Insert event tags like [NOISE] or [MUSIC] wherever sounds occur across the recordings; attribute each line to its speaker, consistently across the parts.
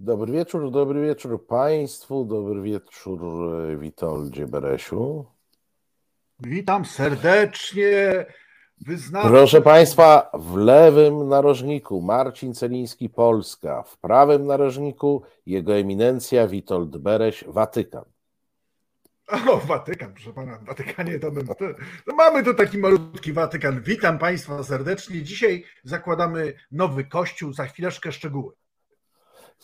Speaker 1: Dobry wieczór, dobry wieczór Państwu, dobry wieczór e, Witoldzie Beresiu.
Speaker 2: Witam serdecznie.
Speaker 1: Proszę Państwa, w lewym narożniku Marcin Celiński, Polska, w prawym narożniku jego eminencja Witold Bereś, Watykan.
Speaker 2: O, Watykan, proszę pana, Watykanie to, to, to, mamy tu taki malutki Watykan. Witam Państwa serdecznie. Dzisiaj zakładamy nowy kościół, za chwileczkę szczegóły.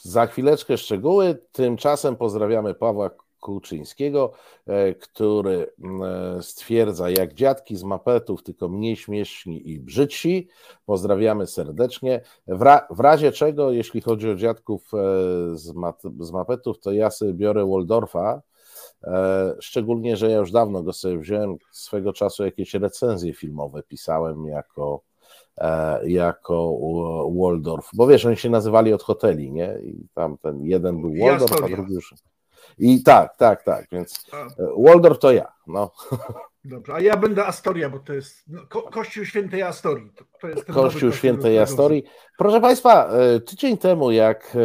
Speaker 1: Za chwileczkę szczegóły. Tymczasem pozdrawiamy Pawła Kuczyńskiego, e, który e, stwierdza, jak dziadki z mapetów, tylko mniej śmieszni i brzydsi. Pozdrawiamy serdecznie. W, ra w razie czego, jeśli chodzi o dziadków e, z, z mapetów, to ja sobie biorę Waldorfa, szczególnie, że ja już dawno go sobie wziąłem, swego czasu jakieś recenzje filmowe pisałem jako jako Waldorf, bo wiesz, oni się nazywali od hoteli, nie? I tam ten jeden był Waldorf, a drugi już. I tak, tak, tak, więc e, Waldorf to ja, no.
Speaker 2: Dobrze, a ja będę Astoria, bo to jest no, ko Kościół Świętej Astorii. To, to jest
Speaker 1: Kościół Świętej Astorii. Proszę Państwa, e, tydzień temu, jak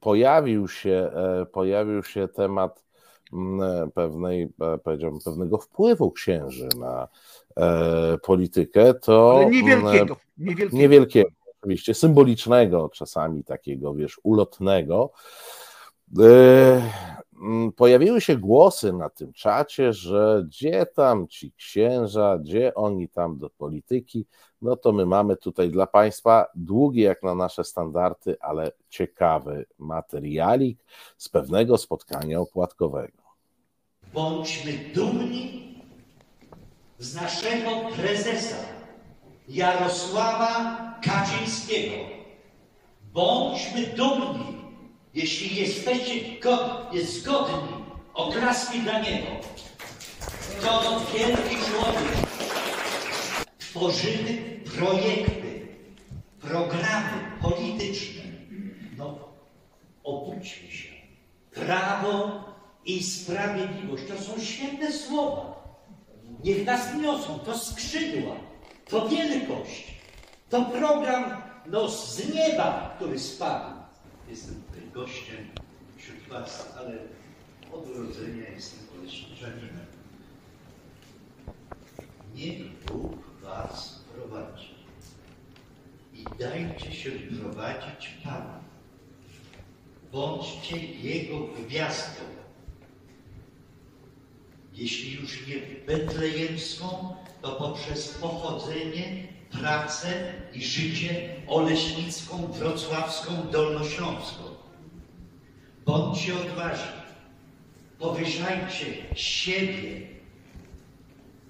Speaker 1: pojawił się, pojawił się temat pewnej, powiedziałbym, pewnego wpływu księży na E, politykę, to.
Speaker 2: Ale niewielkiego, niewielkiego.
Speaker 1: Niewielkiego, oczywiście, symbolicznego, czasami takiego, wiesz, ulotnego. E, pojawiły się głosy na tym czacie, że gdzie tam ci księża, gdzie oni tam do polityki. No to my mamy tutaj dla Państwa długi jak na nasze standardy, ale ciekawy materialik z pewnego spotkania opłatkowego.
Speaker 3: Bądźmy dumni z naszego prezesa Jarosława Kaczyńskiego. Bądźmy dumni, jeśli jesteście jest zgodni oklaski dla niego. To wielki człowiek. Tworzymy projekty, programy polityczne. No, obudźmy się. Prawo i sprawiedliwość to są świetne słowa. Niech nas niosą, to skrzydła, to wielkość, to program no, z nieba, który spadł. Jestem gościem wśród Was, ale od urodzenia jestem oleśniczaninem. Niech Bóg Was prowadzi i dajcie się prowadzić Panu. Bądźcie Jego gwiazdą jeśli już nie betlejemską, to poprzez pochodzenie, pracę i życie oleśnicką, wrocławską, dolnośląską. Bądźcie odważni, powyżajcie siebie,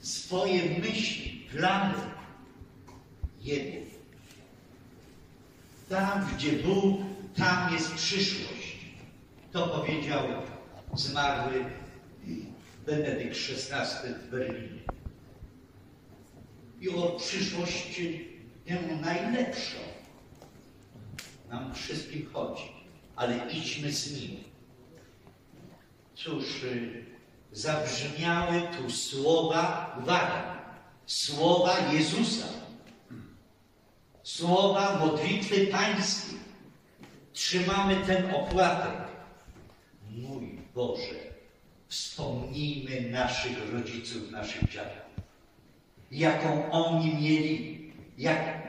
Speaker 3: swoje myśli, plany Jego. Tam, gdzie Bóg, tam jest przyszłość. To powiedział zmarły Benedykt XVI w Berlinie. I o przyszłość tę najlepszą nam wszystkim chodzi, ale idźmy z nim. Cóż, y, zabrzmiały tu słowa, uwaga, słowa Jezusa, słowa modlitwy pańskiej. Trzymamy ten opłatek. Mój Boże, Wspomnijmy naszych rodziców, naszych dziadków. Jaką oni mieli, jak,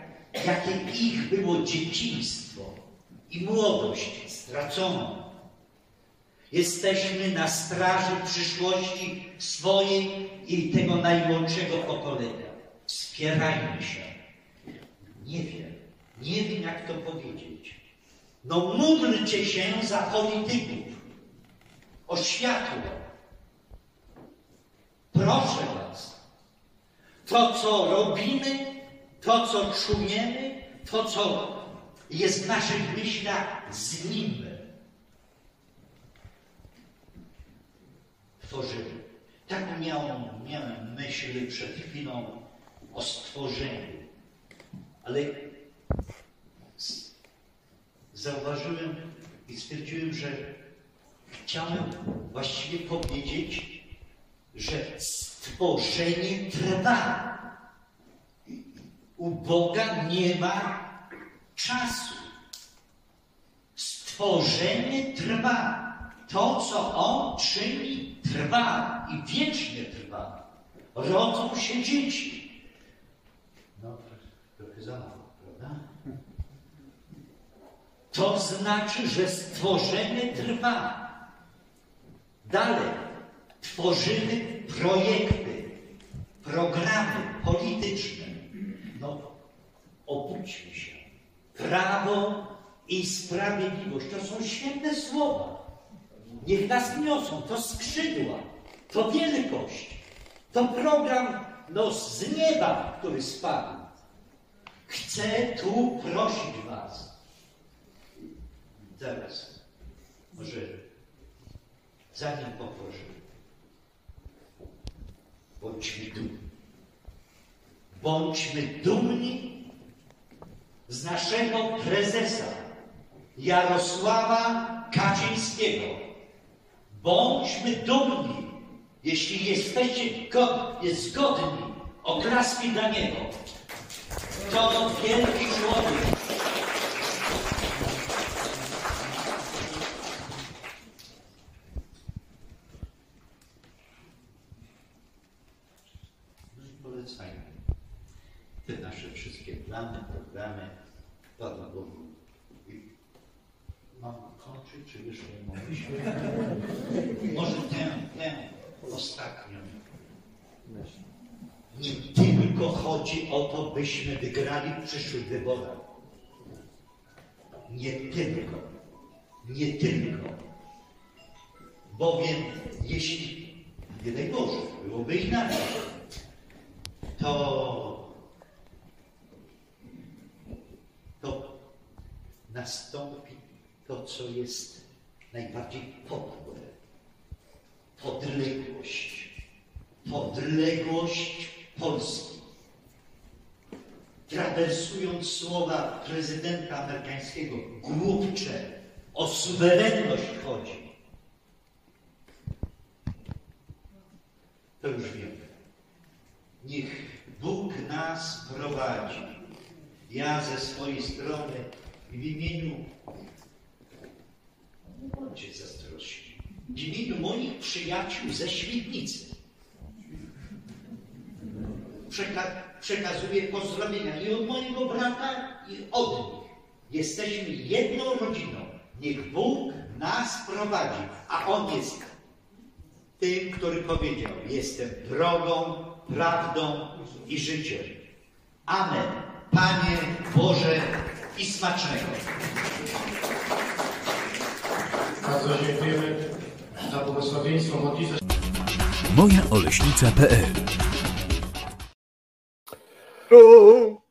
Speaker 3: jakie ich było dzieciństwo i młodość straconą. Jesteśmy na straży przyszłości swojej i tego najmłodszego pokolenia. Wspierajmy się. Nie wiem, nie wiem jak to powiedzieć. No módlcie się za polityków, o światło, Proszę Was, to co robimy, to co czujemy, to co jest w naszych myślach z Nim tworzymy. Tak miałem, miałem myśl przed chwilą o stworzeniu, ale zauważyłem i stwierdziłem, że chciałem właściwie powiedzieć, że stworzenie trwa. U Boga nie ma czasu. tworzenie trwa. To, co on czyni, trwa i wiecznie trwa. Rodzą się dzieci. No, trochę za mało, prawda? To znaczy, że stworzenie trwa. Dalej, tworzymy projekty, programy polityczne. No, obudźmy się. Prawo i sprawiedliwość to są świetne słowa. Niech nas niosą, to skrzydła, to wielkość, to program no, z nieba, który spadł. Chcę tu prosić Was. Zaraz, może zanim poproszę, bądźmy dumni. Bądźmy dumni z naszego prezesa Jarosława Kaczyńskiego. Bądźmy dumni, jeśli jesteście god, jest zgodni, oklaski dla niego. To wielki człowiek. No i polecajmy te nasze wszystkie plany, programy, Pana Bogu. I mam kończyć, czy jeszcze nie mogę się? Może tę, tę ostatnią. Nie tylko chodzi o to, byśmy wygrali w przyszłych wyborach. Nie tylko. Nie tylko. Bowiem jeśli, nie daj Boże, byłoby inaczej, to, to nastąpi to, co jest najbardziej podłe. Podległość. Podległość Polski. Trawersując słowa prezydenta amerykańskiego, głupcze, o suwerenność chodzi. To już wiemy. Niech Bóg nas prowadzi. Ja ze swojej strony w imieniu, nie bądźcie zazdrośni, w moich przyjaciół ze Świdnicy przeka przekazuję pozdrowienia i od mojego brata, i od nich. Jesteśmy jedną rodziną. Niech Bóg nas prowadzi, a On jest tym, który powiedział: Jestem drogą, prawdą i życiem. Amen. Panie Boże i smacznego.
Speaker 4: Bardzo dziękujemy za błogosławieństwo
Speaker 5: mojaoleśnica.pl
Speaker 2: O,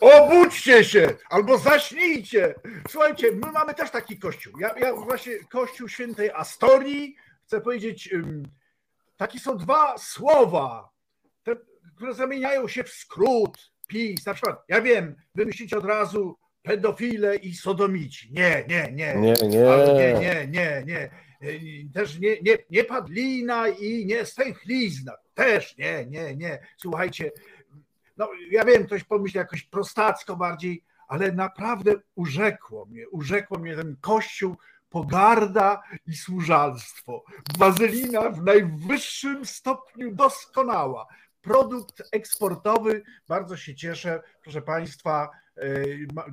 Speaker 2: Obudźcie się albo zaśnijcie. Słuchajcie, my mamy też taki kościół. Ja, ja właśnie kościół świętej Astorii, chcę powiedzieć, takie są dwa słowa, te, które zamieniają się w skrót, PiS. Na przykład, ja wiem, wymyślicie od razu pedofile i sodomici. Nie, nie, nie.
Speaker 1: Nie, nie.
Speaker 2: Ale nie, nie, nie, nie. Też nie, nie, nie padlina i nie stęchlizna. Też nie, nie, nie. Słuchajcie, no ja wiem, ktoś pomyśli jakoś prostacko bardziej, ale naprawdę urzekło mnie, urzekło mnie ten kościół, pogarda i służalstwo. Bazylina w najwyższym stopniu doskonała. Produkt eksportowy, bardzo się cieszę, proszę Państwa,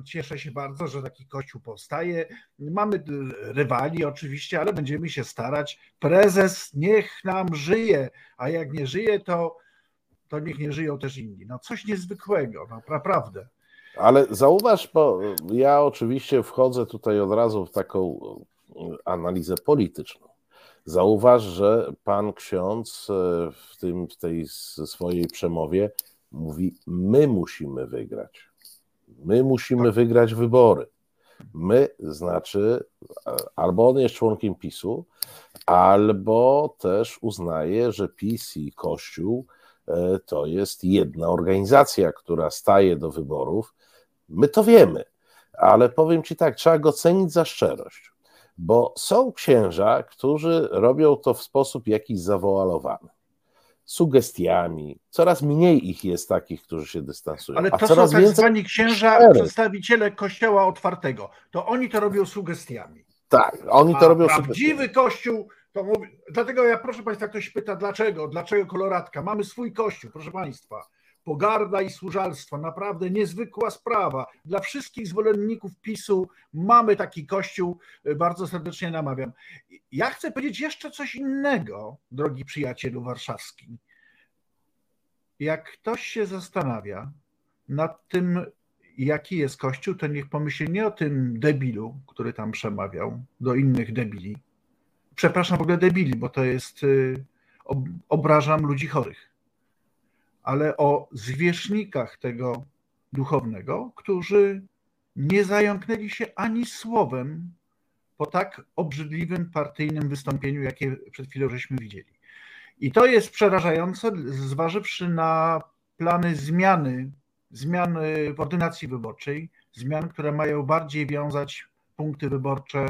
Speaker 2: cieszę się bardzo, że taki kościół powstaje. Mamy rywali oczywiście, ale będziemy się starać. Prezes niech nam żyje, a jak nie żyje, to to niech nie żyją też inni. No coś niezwykłego, no, naprawdę.
Speaker 1: Ale zauważ, bo ja oczywiście wchodzę tutaj od razu w taką analizę polityczną. Zauważ, że pan ksiądz e, w, tym, w tej swojej przemowie mówi: My musimy wygrać. My musimy wygrać wybory. My znaczy, albo on jest członkiem PiSu, albo też uznaje, że PiS i Kościół e, to jest jedna organizacja, która staje do wyborów. My to wiemy, ale powiem Ci tak, trzeba go cenić za szczerość, bo są księża, którzy robią to w sposób jakiś zawoalowany. Sugestiami. Coraz mniej ich jest takich, którzy się dystansują.
Speaker 2: Ale to są tak
Speaker 1: więcej
Speaker 2: zwani księża,
Speaker 1: szczerych.
Speaker 2: przedstawiciele kościoła otwartego. To oni to robią sugestiami.
Speaker 1: Tak, oni to
Speaker 2: A
Speaker 1: robią
Speaker 2: Prawdziwy kościół to mówi. Dlatego ja proszę Państwa, ktoś pyta, dlaczego? Dlaczego koloratka? Mamy swój kościół, proszę Państwa. Pogarda i służalstwo, naprawdę niezwykła sprawa. Dla wszystkich zwolenników PiSu mamy taki kościół, bardzo serdecznie namawiam. Ja chcę powiedzieć jeszcze coś innego, drogi przyjacielu warszawski. Jak ktoś się zastanawia nad tym, jaki jest Kościół, to niech pomyśli nie o tym debilu, który tam przemawiał do innych debili. Przepraszam w ogóle debili, bo to jest, y, obrażam ludzi chorych, ale o zwierzchnikach tego duchownego, którzy nie zająknęli się ani słowem po tak obrzydliwym partyjnym wystąpieniu, jakie przed chwilą żeśmy widzieli. I to jest przerażające, zważywszy na plany zmiany zmian y, w ordynacji wyborczej, zmian, które mają bardziej wiązać punkty wyborcze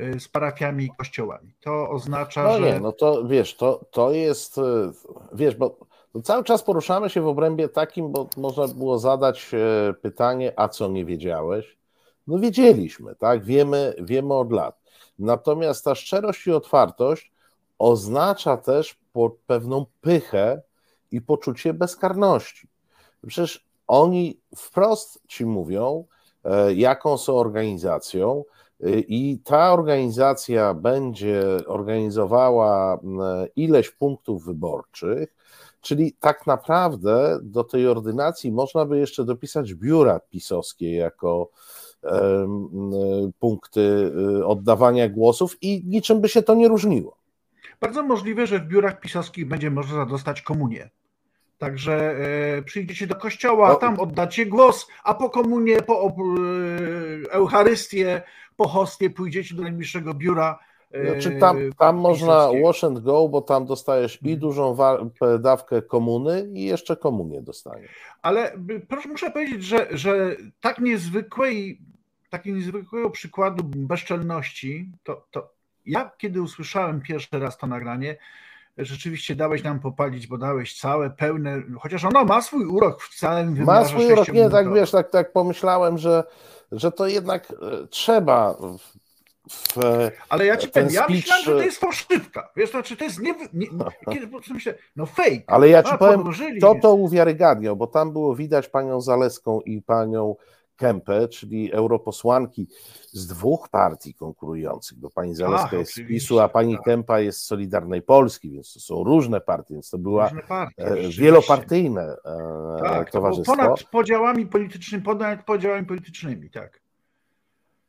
Speaker 2: y, z parafiami i kościołami. To oznacza,
Speaker 1: no
Speaker 2: że.
Speaker 1: Nie, no to wiesz, to, to jest, y, wiesz, bo cały czas poruszamy się w obrębie takim, bo można było zadać pytanie, a co nie wiedziałeś? No wiedzieliśmy, tak? Wiemy, wiemy od lat. Natomiast ta szczerość i otwartość oznacza też pewną pychę i poczucie bezkarności. Przecież oni wprost ci mówią, e, jaką są organizacją, e, i ta organizacja będzie organizowała ileś punktów wyborczych, czyli tak naprawdę do tej ordynacji można by jeszcze dopisać biura pisowskie jako punkty e, oddawania głosów i niczym by się to nie różniło.
Speaker 2: Bardzo możliwe, że w biurach pisowskich będzie można dostać komunię. Także e, przyjdziecie do kościoła, tam oddacie głos, a po komunie, po e, Eucharystię, po hostię pójdziecie do najbliższego biura.
Speaker 1: Znaczy tam, tam można wash and go, bo tam dostajesz i mhm. dużą dawkę komuny i jeszcze komunię dostaniesz.
Speaker 2: Ale proszę, muszę powiedzieć, że, że tak niezwykłej, takiego niezwykłego przykładu bezczelności, to, to ja kiedy usłyszałem pierwszy raz to nagranie, rzeczywiście dałeś nam popalić, bo dałeś całe, pełne, chociaż ono ma swój urok w całym
Speaker 1: wymiarze Ma swój urok, nie, tak wiesz, tak, tak pomyślałem, że, że to jednak e, trzeba w,
Speaker 2: Ale ja ci powiem, ja myślałem, że to jest fałszywka, wiesz, znaczy to jest nie, nie, kiedy po prostu myślę, no fake.
Speaker 1: Ale ja ci powiem, to to uwiarygadniał, bo tam było widać panią Zaleską i panią Kempę, czyli europosłanki z dwóch partii konkurujących, bo pani Zaleska Ach, jest z PiSu, a pani tak. Kempa jest z Solidarnej Polski, więc to są różne partie, więc to była partie, e, wielopartyjne e, tak, towarzystwo.
Speaker 2: Ponad podziałami politycznymi, ponad podziałami politycznymi, tak.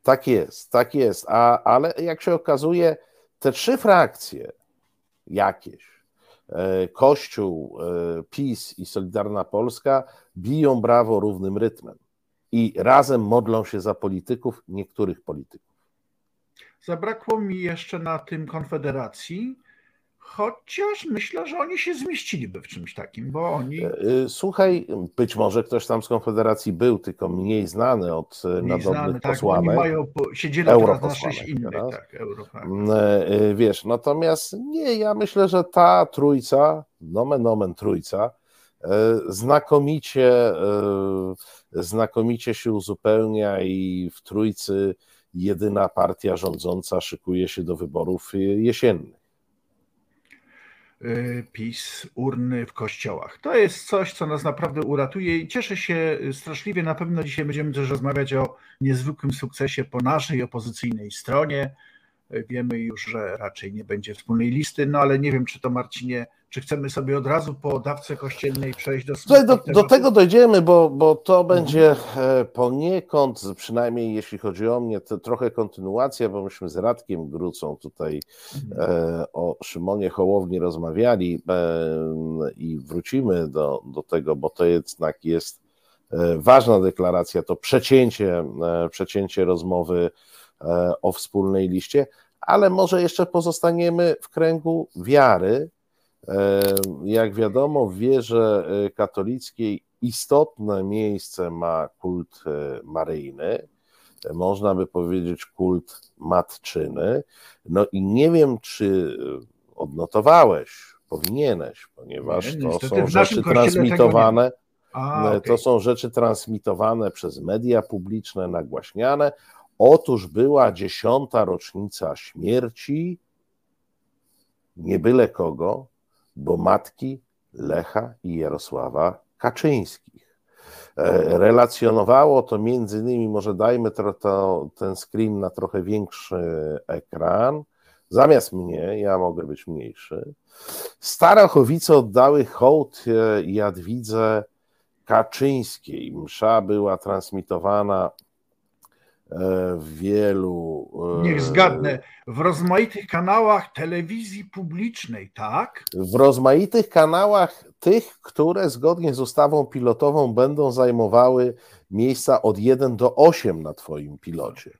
Speaker 1: Tak jest, tak jest, a, ale jak się okazuje, te trzy frakcje jakieś, e, Kościół, PiS i Solidarna Polska biją brawo równym rytmem i razem modlą się za polityków, niektórych polityków.
Speaker 2: Zabrakło mi jeszcze na tym Konfederacji, chociaż myślę, że oni się zmieściliby w czymś takim, bo oni. E,
Speaker 1: e, słuchaj, być może ktoś tam z Konfederacji był, tylko mniej znany od e, mniej nadobnych znany, tak, posłanek. Oni
Speaker 2: mają, siedzieli teraz na sześć innych, teraz. tak,
Speaker 1: Wiesz, natomiast nie, ja myślę, że ta trójca, nomen omen trójca, znakomicie znakomicie się uzupełnia i w trójcy jedyna partia rządząca szykuje się do wyborów jesiennych.
Speaker 2: Y, PiS, urny w kościołach. To jest coś, co nas naprawdę uratuje i cieszę się straszliwie. Na pewno dzisiaj będziemy też rozmawiać o niezwykłym sukcesie po naszej opozycyjnej stronie. Wiemy już, że raczej nie będzie wspólnej listy, no ale nie wiem, czy to Marcinie czy chcemy sobie od razu po dawce kościelnej przejść do
Speaker 1: Słuchaj, do, do tego dojdziemy, bo, bo to będzie e, poniekąd, przynajmniej jeśli chodzi o mnie, to trochę kontynuacja, bo myśmy z Radkiem Grucą tutaj e, o Szymonie Hołowni rozmawiali e, i wrócimy do, do tego, bo to jednak jest ważna deklaracja, to przecięcie, przecięcie rozmowy o wspólnej liście, ale może jeszcze pozostaniemy w kręgu wiary, jak wiadomo, w wierze e, katolickiej istotne miejsce ma kult e, maryjny, można by powiedzieć kult matczyny. No i nie wiem, czy odnotowałeś, powinieneś, ponieważ nie, to są rzeczy transmitowane. A, okay. To są rzeczy transmitowane przez media publiczne, nagłaśniane. Otóż była dziesiąta rocznica śmierci nie byle kogo, bo matki Lecha i Jarosława Kaczyńskich. E, relacjonowało to między innymi, może dajmy to, to, ten screen na trochę większy ekran. Zamiast mnie, ja mogę być mniejszy. Starachowice oddały hołd e, Jadwidze Kaczyńskiej. Msza była transmitowana wielu.
Speaker 2: Niech zgadnę, w rozmaitych kanałach telewizji publicznej, tak?
Speaker 1: W rozmaitych kanałach tych, które zgodnie z ustawą pilotową będą zajmowały miejsca od 1 do 8 na Twoim pilocie.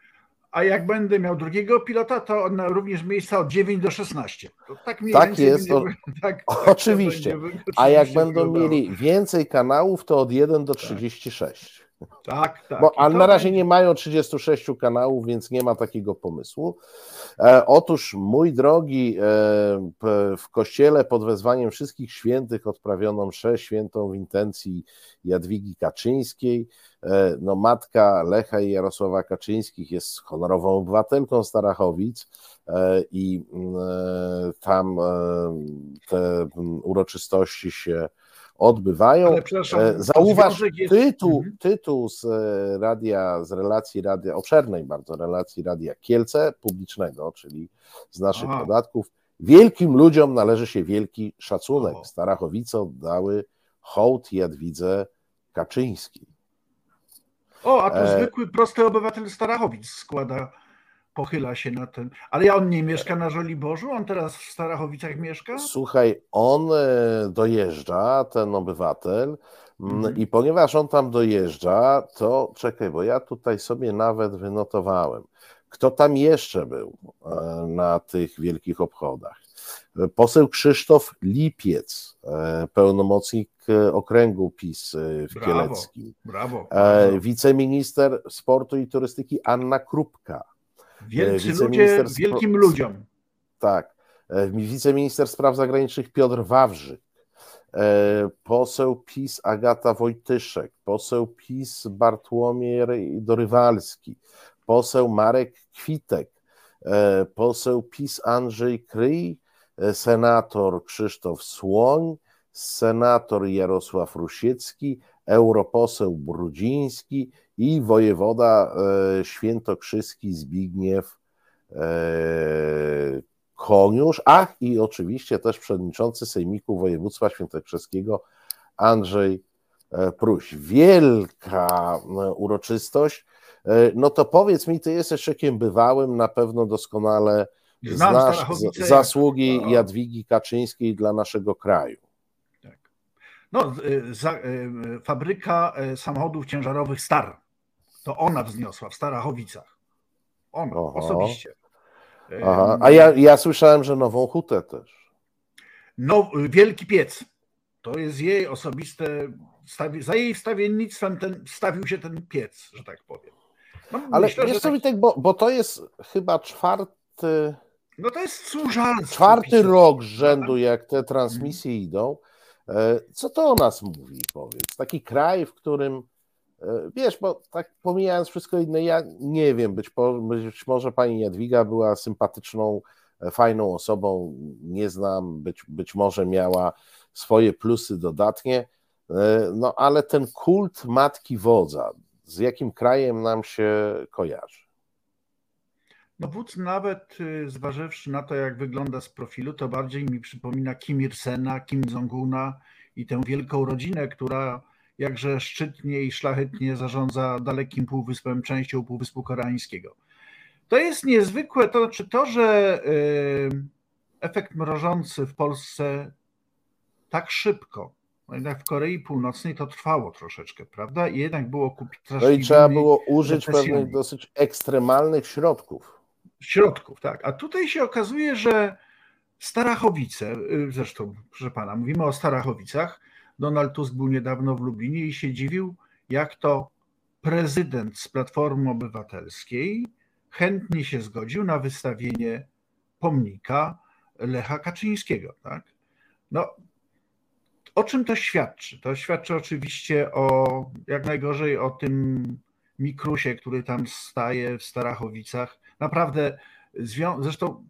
Speaker 2: A jak będę miał drugiego pilota, to również miejsca od 9 do 16.
Speaker 1: tak tak jest. Będzie, tak, oczywiście. Tak A jak będą mieli więcej kanałów, to od 1 do 36. Tak.
Speaker 2: Tak.
Speaker 1: Bo, ale na razie nie mają 36 kanałów, więc nie ma takiego pomysłu. E, otóż, mój drogi, e, w kościele pod wezwaniem wszystkich świętych odprawiono mszę świętą w intencji Jadwigi Kaczyńskiej. E, no, matka Lecha i Jarosława Kaczyńskich jest honorową obywatelką Starachowic e, i e, tam e, te uroczystości się odbywają. E, zauważ jest... tytuł, mhm. tytuł z e, radia, z relacji radia, obszernej bardzo relacji radia Kielce publicznego, czyli z naszych Aha. podatków. Wielkim ludziom należy się wielki szacunek. O. Starachowice oddały hołd Jadwidze Kaczyńskiej.
Speaker 2: O, a to e... zwykły, prosty obywatel Starachowic składa pochyla się na ten. Ale on nie mieszka na Żoliborzu? On teraz w Starachowicach mieszka?
Speaker 1: Słuchaj, on e, dojeżdża, ten obywatel, mhm. i ponieważ on tam dojeżdża, to czekaj, bo ja tutaj sobie nawet wynotowałem. Kto tam jeszcze był e, na tych wielkich obchodach? Poseł Krzysztof Lipiec, e, pełnomocnik okręgu PiS w brawo, Kieleckim.
Speaker 2: Brawo, brawo.
Speaker 1: Wiceminister sportu i turystyki Anna Krupka.
Speaker 2: Wielcy ludzie wielkim ludziom.
Speaker 1: Tak. E, wiceminister spraw zagranicznych Piotr Wawrzyk, e, poseł PiS Agata Wojtyszek, poseł PiS Bartłomiej Dorywalski, poseł Marek Kwitek, e, poseł PiS Andrzej Kryj, senator Krzysztof Słoń, senator Jarosław Rusiecki, europoseł Brudziński i wojewoda e, świętokrzyski Zbigniew e, Koniusz, ach i oczywiście też przewodniczący Sejmiku Województwa Świętokrzyskiego Andrzej e, Pruś. Wielka uroczystość. No to powiedz mi, ty jesteś czekiem bywałym, na pewno doskonale Znam znasz zasługi Jadwigi Kaczyńskiej dla naszego kraju. Tak.
Speaker 2: No, za, fabryka samochodów ciężarowych Star to ona wzniosła w Starachowicach. Ona Aha. osobiście.
Speaker 1: Aha. A ja, ja słyszałem, że nową hutę też.
Speaker 2: No, wielki piec. To jest jej osobiste. Za jej wstawiennictwem ten, stawił się ten piec, że tak powiem.
Speaker 1: No, Ale myślę, wiesz co, tak... bo, bo to jest chyba czwarty.
Speaker 2: No to jest służalstwo.
Speaker 1: Czwarty rok z rzędu, jak te transmisje hmm. idą. E, co to o nas mówi, powiedz? Taki kraj, w którym wiesz, bo tak pomijając wszystko inne, ja nie wiem, być, po, być może pani Jadwiga była sympatyczną, e, fajną osobą, nie znam, być, być może miała swoje plusy dodatnie, e, no ale ten kult matki wodza, z jakim krajem nam się kojarzy?
Speaker 2: No wódz nawet y, zważywszy na to, jak wygląda z profilu, to bardziej mi przypomina Kim Ir-sena, Kim Jong-una i tę wielką rodzinę, która jakże szczytnie i szlachetnie zarządza dalekim półwyspem, częścią Półwyspu Koreańskiego. To jest niezwykłe, to znaczy to, że y, efekt mrożący w Polsce tak szybko, no jednak w Korei Północnej to trwało troszeczkę, prawda? I jednak było kupić.
Speaker 1: No i trzeba było użyć pewnych dosyć ekstremalnych środków.
Speaker 2: Środków, tak. A tutaj się okazuje, że Starachowice, y, zresztą, proszę pana, mówimy o Starachowicach, Donald Tusk był niedawno w Lublinie i się dziwił, jak to prezydent z Platformy Obywatelskiej chętnie się zgodził na wystawienie pomnika Lecha Kaczyńskiego. Tak? No, o czym to świadczy? To świadczy oczywiście o jak najgorzej o tym Mikrusie, który tam staje w Starachowicach. Naprawdę, zresztą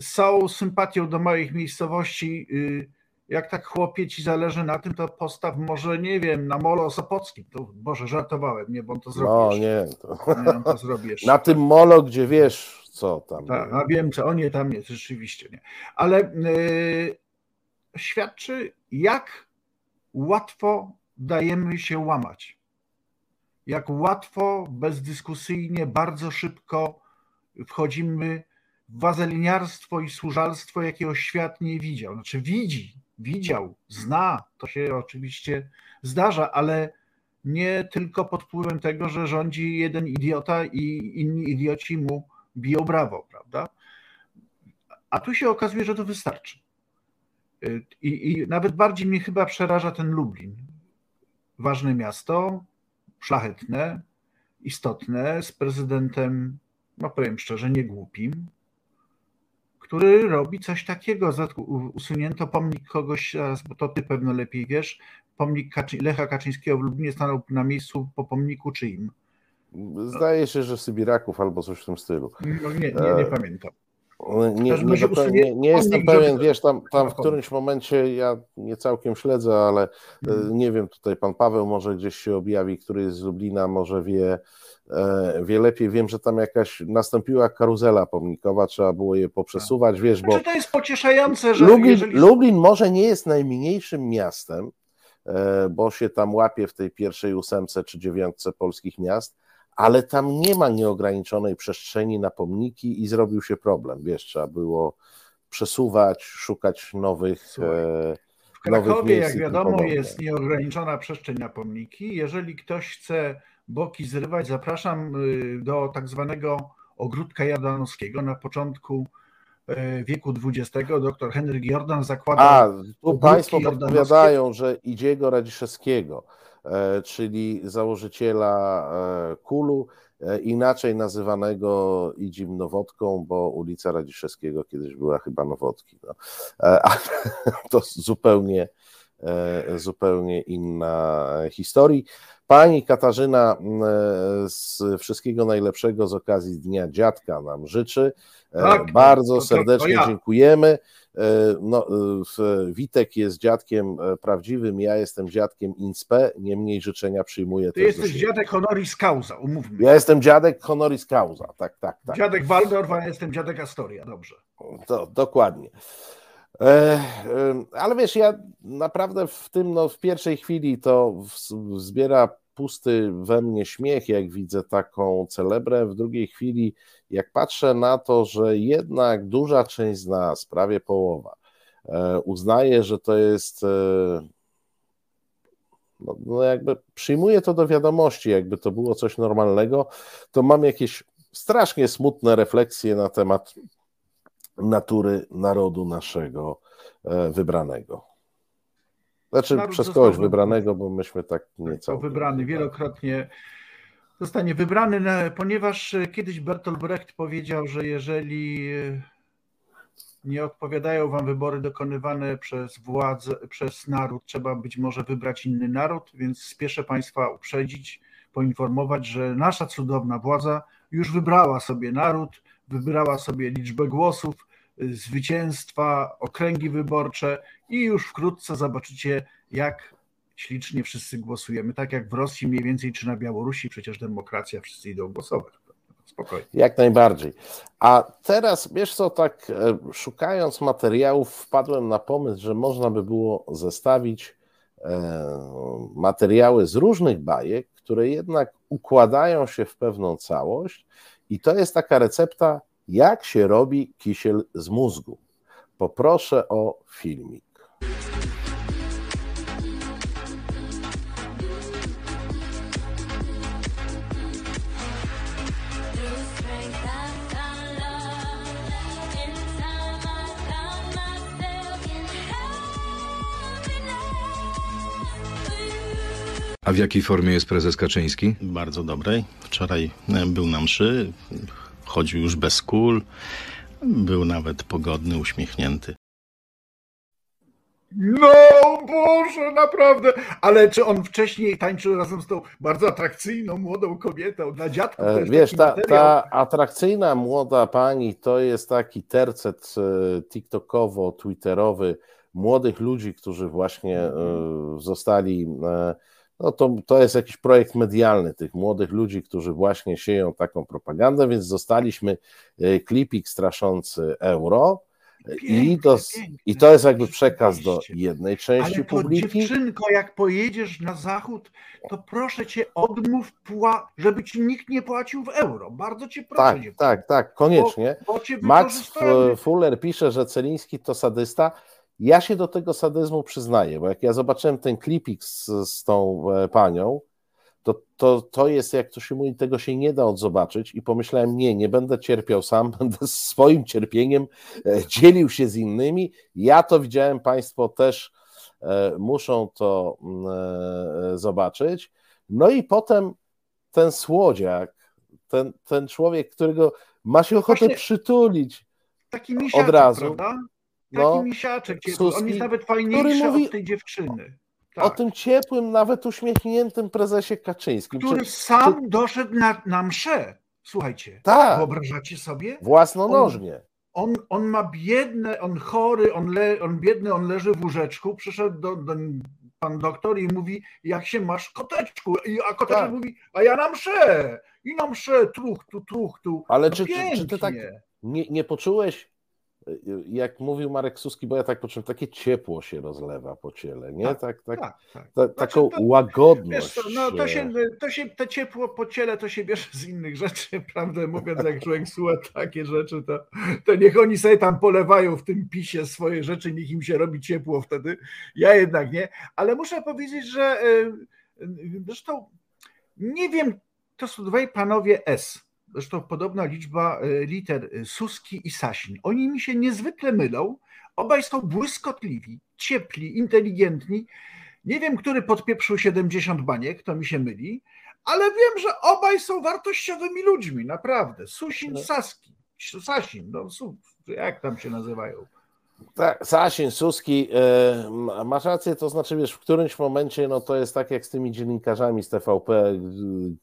Speaker 2: z całą sympatią do małych miejscowości, y, jak tak chłopie ci zależy na tym, to postaw może, nie wiem, na molo Sopockim. To Boże, żartowałem, nie, bo on to zrobi
Speaker 1: No nie, to...
Speaker 2: nie on to zrobi jeszcze.
Speaker 1: na tym molo, gdzie wiesz co tam.
Speaker 2: Tak, a wiem co, on nie tam jest, rzeczywiście nie. Ale yy, świadczy, jak łatwo dajemy się łamać. Jak łatwo, bezdyskusyjnie, bardzo szybko wchodzimy w wazeliniarstwo i służalstwo, jakiego świat nie widział. Znaczy widzi, widział, zna, to się oczywiście zdarza, ale nie tylko pod wpływem tego, że rządzi jeden idiota i inni idioci mu biją brawo, prawda? A tu się okazuje, że to wystarczy. I, I, nawet bardziej mnie chyba przeraża ten Lublin. Ważne miasto, szlachetne, istotne, z prezydentem, no powiem szczerze, nie głupim, który robi coś takiego. Usunięto pomnik kogoś, bo to ty pewno lepiej wiesz, pomnik Kaczy Lecha Kaczyńskiego w Lublinie stanął na miejscu po pomniku czyim?
Speaker 1: Zdaje się, że Sybiraków albo coś w tym stylu.
Speaker 2: No nie, nie, nie pamiętam.
Speaker 1: Nie, nie, nie, nie jestem pewien, wiesz, tam, tam w którymś momencie ja nie całkiem śledzę, ale hmm. nie wiem, tutaj pan Paweł może gdzieś się objawi, który jest z Lublina, może wie, e, wie lepiej. Wiem, że tam jakaś nastąpiła karuzela pomnikowa, trzeba było je poprzesuwać, wiesz, bo...
Speaker 2: Znaczy to jest pocieszające, że...
Speaker 1: Lublin,
Speaker 2: jeżeli...
Speaker 1: Lublin może nie jest najmniejszym miastem, bo się tam łapie w tej pierwszej ósemce czy dziewiątce polskich miast, ale tam nie ma nieograniczonej przestrzeni na pomniki i zrobił się problem. Wiesz, trzeba było przesuwać, szukać nowych. Słuchaj,
Speaker 2: e, w Krakowie, jak wiadomo, jest nieograniczona przestrzeń na pomniki. Jeżeli ktoś chce boki zrywać, zapraszam y, do tak zwanego ogródka Jadanowskiego na początku e, wieku XX. Dr Henryk Jordan zakłada.
Speaker 1: A, tu Państwo podpowiadają, że Idziego Radziszewskiego czyli założyciela e, Kulu, e, inaczej nazywanego Idzim Nowotką, bo ulica Radziszewskiego kiedyś była chyba Nowotki. No. [LAUGHS] To zupełnie, zupełnie inna historia. Pani Katarzyna z wszystkiego najlepszego z okazji Dnia Dziadka nam życzy. Tak, Bardzo to, to, to, serdecznie ja. dziękujemy. E, no, e, Witek jest dziadkiem e, prawdziwym, ja jestem dziadkiem inspe, niemniej życzenia przyjmuję.
Speaker 2: Ty jesteś dziadek honoris causa, umówmy.
Speaker 1: Ja jestem dziadek honoris causa, tak, tak, tak.
Speaker 2: Dziadek Waldorf, a ja jestem dziadek Astoria, dobrze.
Speaker 1: To, dokładnie. Ale wiesz, ja naprawdę w tym, no, w pierwszej chwili to zbiera pusty we mnie śmiech, jak widzę taką celebrę. W drugiej chwili, jak patrzę na to, że jednak duża część z nas, prawie połowa, e, uznaje, że to jest. E, no, no jakby przyjmuje to do wiadomości, jakby to było coś normalnego, to mam jakieś strasznie smutne refleksje na temat natury narodu naszego e, wybranego. Znaczy Naród przez kogoś wybranego, bo myśmy tak nieco.
Speaker 2: Wybrany wielokrotnie zostanie wybrany, ponieważ kiedyś Bertolt Brecht powiedział, że jeżeli e, nie odpowiadają wam wybory dokonywane przez władzę, przez naród, trzeba być może wybrać inny naród, więc spieszę Państwa uprzedzić, poinformować, że nasza cudowna władza już wybrała sobie naród, wybrała sobie liczbę głosów, zwycięstwa, okręgi wyborcze i już wkrótce zobaczycie, jak ślicznie wszyscy głosujemy. Tak jak w Rosji mniej więcej, czy na Białorusi, przecież demokracja, wszyscy idą głosować. Spokojnie.
Speaker 1: Jak najbardziej. A teraz, wiesz co, tak e, szukając materiałów, wpadłem na pomysł, że można by było zestawić e, materiały z różnych bajek, które jednak układają się w pewną całość, i to jest taka recepta jak się robi kisiel z mózgu? Poproszę o filmik.
Speaker 5: A w jakiej formie jest prezes Kaczyński?
Speaker 6: Bardzo dobrej. Wczoraj był na mszy, chodził już bez kul, był nawet pogodny, uśmiechnięty.
Speaker 2: No Boże, naprawdę. Ale czy on wcześniej tańczył razem z tą bardzo atrakcyjną młodą kobietą dla dziadków?
Speaker 1: E, Wiesz, ta, ta atrakcyjna młoda pani to jest taki tercet e, TikTokowo-Twitterowy młodych ludzi, którzy właśnie e, zostali. No to, to jest jakiś projekt medialny tych młodych ludzi, którzy właśnie sieją taką propagandę, więc zostaliśmy klipik straszący euro i to, I to jest jakby przekaz do jednej części
Speaker 2: Ale to,
Speaker 1: publiki.
Speaker 2: Dziewczynko, jak pojedziesz na zachód, to proszę cię, odmów, żeby ci nikt nie płacił w euro. Bardzo cię proszę.
Speaker 1: Tak, tak, tak, koniecznie.
Speaker 2: Bo, bo
Speaker 1: Max Fuller pisze, że Celiński to sadysta. Ja się do tego sadyzmu przyznaję, bo jak ja zobaczyłem ten klipik z, z tą e, panią, to, to, to jest, jak to się mówi, tego się nie da odzobaczyć i pomyślałem, nie, nie będę cierpiał sam, [LAUGHS] będę swoim cierpieniem e, dzielił się z innymi. Ja to widziałem, Państwo też e, muszą to mm, zobaczyć. No i potem ten słodziak, ten, ten człowiek, którego ma się ochotę Właśnie przytulić
Speaker 2: taki misiaczek, od razu. Prawda? Taki no, misiaczek, Suski, on jest nawet fajniejszy mówi, od tej dziewczyny.
Speaker 1: Tak. O tym ciepłym, nawet uśmiechniętym prezesie Kaczyńskim.
Speaker 2: Który czy, sam doszedł na, na mszę. Słuchajcie,
Speaker 1: tak.
Speaker 2: wyobrażacie sobie?
Speaker 1: Własnonożnie.
Speaker 2: On, on, on ma biedne, on chory, on, le, on biedny, on leży w łóżeczku, przyszedł do, do pan doktor i mówi, jak się masz koteczku? I, a koteczek tak. mówi, a ja na mszę. I na mszę, truch tu, truch tu.
Speaker 1: Ale no czy, czy, czy ty tak nie, nie poczułeś jak mówił Marek Suski, bo ja tak poczułem, takie ciepło się rozlewa po ciele, nie? Tak, tak, tak, tak, tak. Ta, znaczy, taką to, łagodność.
Speaker 2: Wiesz, no, to się, to się, to ciepło po ciele to się bierze z innych rzeczy, [LAUGHS] prawdę mówiąc, jak człowiek słucha takie rzeczy, to, to niech oni sobie tam polewają w tym pisie swoje rzeczy, niech im się robi ciepło wtedy. Ja jednak nie, ale muszę powiedzieć, że zresztą nie wiem, to są dwaj panowie S zresztą podobna liczba e, liter e, Suski i Sasin. Oni mi się niezwykle mylą. Obaj są błyskotliwi, ciepli, inteligentni. Nie wiem, który podpieprzył 70 baniek, to mi się myli, ale wiem, że obaj są wartościowymi ludźmi, naprawdę. Susin, no. Saski, Sasin, no jak tam się nazywają.
Speaker 1: Tak, Sasin, Suski, yy, masz rację, to znaczy, wiesz, w którymś momencie, no to jest tak jak z tymi dziennikarzami z TVP,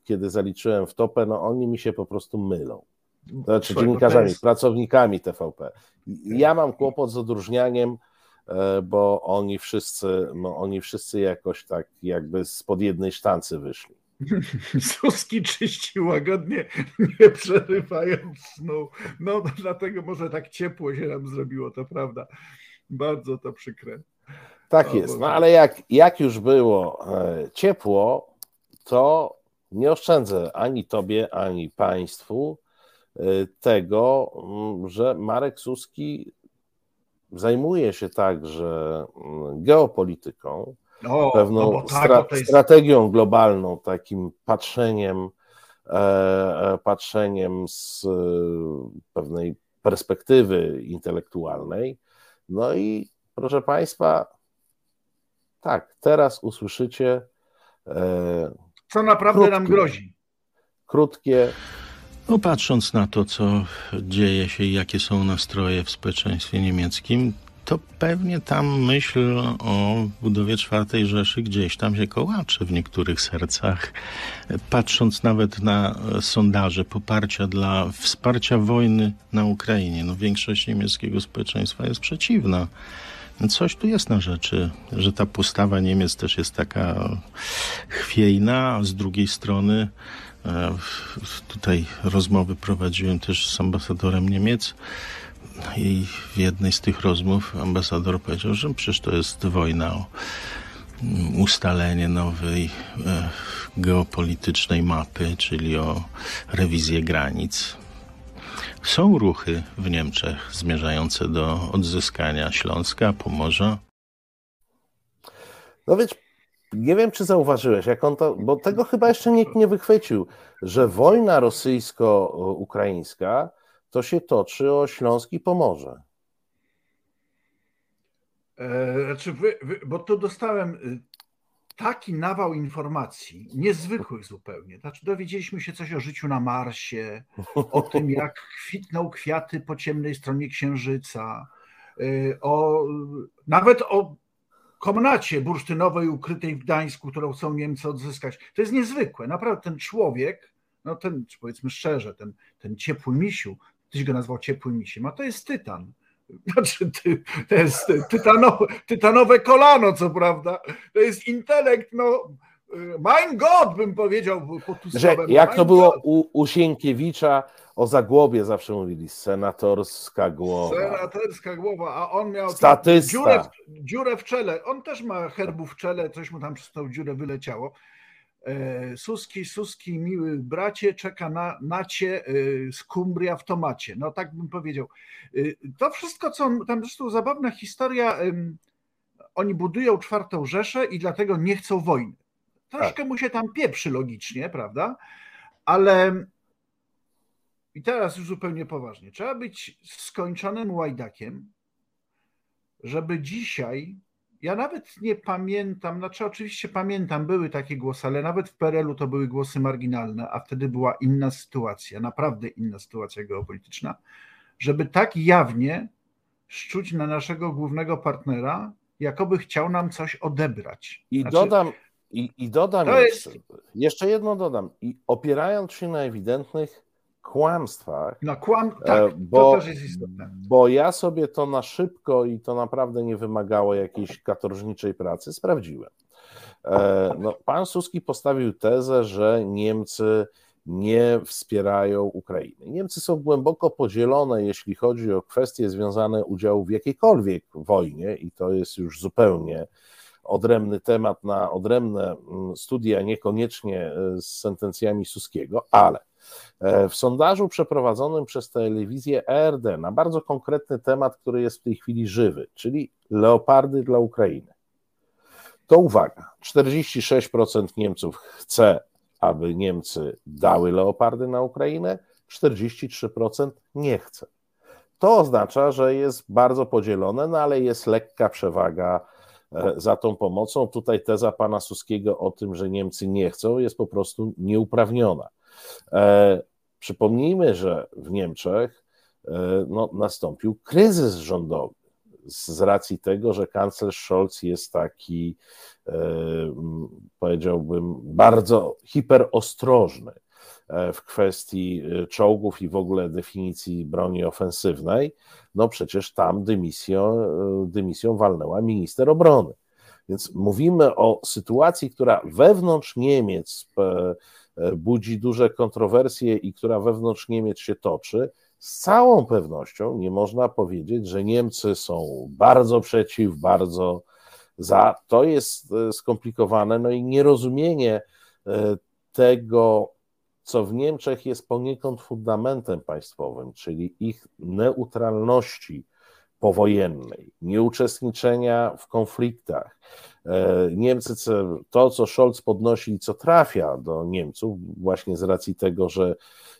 Speaker 1: kiedy zaliczyłem w topę, no oni mi się po prostu mylą. Znaczy dziennikarzami, jest... pracownikami TVP. Ja mam kłopot z odróżnianiem, e, bo oni wszyscy, no oni wszyscy jakoś tak jakby spod jednej sztancy wyszli. [LAUGHS]
Speaker 2: Suski czyści łagodnie, [LAUGHS] nie przerywając snu. No, dlatego może tak ciepło się nam zrobiło, to prawda. Bardzo to przykre.
Speaker 1: Tak jest, no ale jak, jak już było e, ciepło, to nie oszczędzę ani tobie, ani państwu e, tego, mm, że Marek Suski zajmuje się także mm, geopolityką, o, pewną no tak, stra jest... strategią globalną, takim patrzeniem, e, e patrzeniem z e, pewnej perspektywy intelektualnej. No i proszę Państwa, tak, teraz usłyszycie.
Speaker 2: E, Co naprawdę krótkie, nam grozi.
Speaker 1: Krótkie.
Speaker 6: No, patrząc na to, co dzieje się i jakie są nastroje w społeczeństwie niemieckim, to pewnie tam myśl o budowie czwartej Rzeszy gdzieś tam się kołacze w niektórych sercach. Patrząc nawet na sondaże poparcia dla wsparcia wojny na Ukrainie, no większość niemieckiego społeczeństwa jest przeciwna. Coś tu jest na rzeczy, że ta postawa Niemiec też jest taka chwiejna, a z drugiej strony e, tutaj rozmowy prowadziłem też z ambasadorem Niemiec i w jednej z tych rozmów ambasador powiedział, że przecież to jest wojna o mm, ustalenie nowej e, geopolitycznej mapy, czyli o rewizję granic. Są ruchy w Niemczech zmierzające do odzyskania Śląska, Pomorza.
Speaker 1: No więc nie wiem, czy zauważyłeś, jak on to, bo tego chyba jeszcze nikt nie wychwycił, że wojna rosyjsko-ukraińska to się toczy o Śląski Pomorze.
Speaker 2: E, znaczy wy, wy, bo to dostałem y, taki nawał informacji, niezwykłych zupełnie. Znaczy dowiedzieliśmy się coś o życiu na Marsie, o tym [LAUGHS] jak kwitną kwiaty po ciemnej stronie Księżyca, y, o, nawet o komnacie bursztynowej ukrytej w Gdańsku, którą chcą Niemcy odzyskać. To jest niezwykłe. Naprawdę ten człowiek, no ten, powiedzmy szczerze, ten, ten ciepły misiu, ktoś go nazwał ciepłym misiem, a to jest tytan. [LAUGHS] Znaczy, ty, to jest tytanowe, tytanowe kolano, co prawda. To jest intelekt, no. Mein God, bym powiedział po
Speaker 1: Że Jak to było u, u Sienkiewicza o Zagłobie zawsze mówili, senatorska głowa.
Speaker 2: Senatorska głowa, a on miał
Speaker 1: Statysta.
Speaker 2: Dziurę, dziurę w czele. On też ma herbu w czele, coś mu tam przez tą dziurę wyleciało. E, Suski, Suski, miły bracie, czeka na, na cię e, skumbria w tomacie. No tak bym powiedział. E, to wszystko, co tam zresztą zabawna historia, oni budują czwartą Rzeszę i dlatego nie chcą wojny. Troszkę tak. mu się tam pieprzy logicznie, prawda? Ale i teraz już zupełnie poważnie. Trzeba być skończonym łajdakiem, żeby dzisiaj ja nawet nie pamiętam, znaczy oczywiście pamiętam, były takie głosy, ale nawet w PRL-u to były głosy marginalne, a wtedy była inna sytuacja, naprawdę inna sytuacja geopolityczna, żeby tak jawnie szczuć na naszego głównego partnera, jakoby chciał nam coś odebrać.
Speaker 1: I znaczy, dodam, i, i dodam jeszcze, jest... jeszcze jedno dodam, i opierając się na ewidentnych kłamstwach.
Speaker 2: Na kłam, e, tak, bo, to też jest istotne.
Speaker 1: Bo ja sobie to na szybko i to naprawdę nie wymagało jakiejś katorżniczej pracy, sprawdziłem. E, no, pan Suski postawił tezę, że Niemcy nie wspierają Ukrainy. Niemcy są głęboko podzielone, jeśli chodzi o kwestie związane udziału w jakiejkolwiek wojnie, i to jest już zupełnie odrębny temat na odrębne mm, studia, niekoniecznie e, z sentencjami Suskiego, ale w sondażu przeprowadzonym przez telewizję ERD na bardzo konkretny temat, który jest w tej chwili żywy, czyli leopardy dla Ukrainy. To uwaga, 46% Niemców chce, aby Niemcy dały leopardy na Ukrainę, 43% nie chce. To oznacza, że jest bardzo podzielone, no ale jest lekka przewaga e, za tą pomocą. Tutaj teza pana Suskiego o tym, że Niemcy nie chcą, jest po prostu nieuprawniona. E, przypomnijmy, że w Niemczech e, no, nastąpił kryzys rządowy z racji tego, że kanclerz Scholz jest taki, e, powiedziałbym, bardzo hiperostrożny w kwestii czołgów i w ogóle definicji broni ofensywnej, no przecież tam dymisją, dymisją walnęła minister obrony. Więc mówimy o sytuacji, która wewnątrz Niemiec budzi duże kontrowersje i która wewnątrz Niemiec się toczy, z całą pewnością nie można powiedzieć, że Niemcy są bardzo przeciw, bardzo za. To jest e, skomplikowane, no i nierozumienie e, tego, co w Niemczech jest poniekąd fundamentem państwowym, czyli ich neutralności powojennej, nieuczestniczenia w konfliktach. E, Niemcy, to co Scholz podnosi i co trafia do Niemców, właśnie z racji tego, że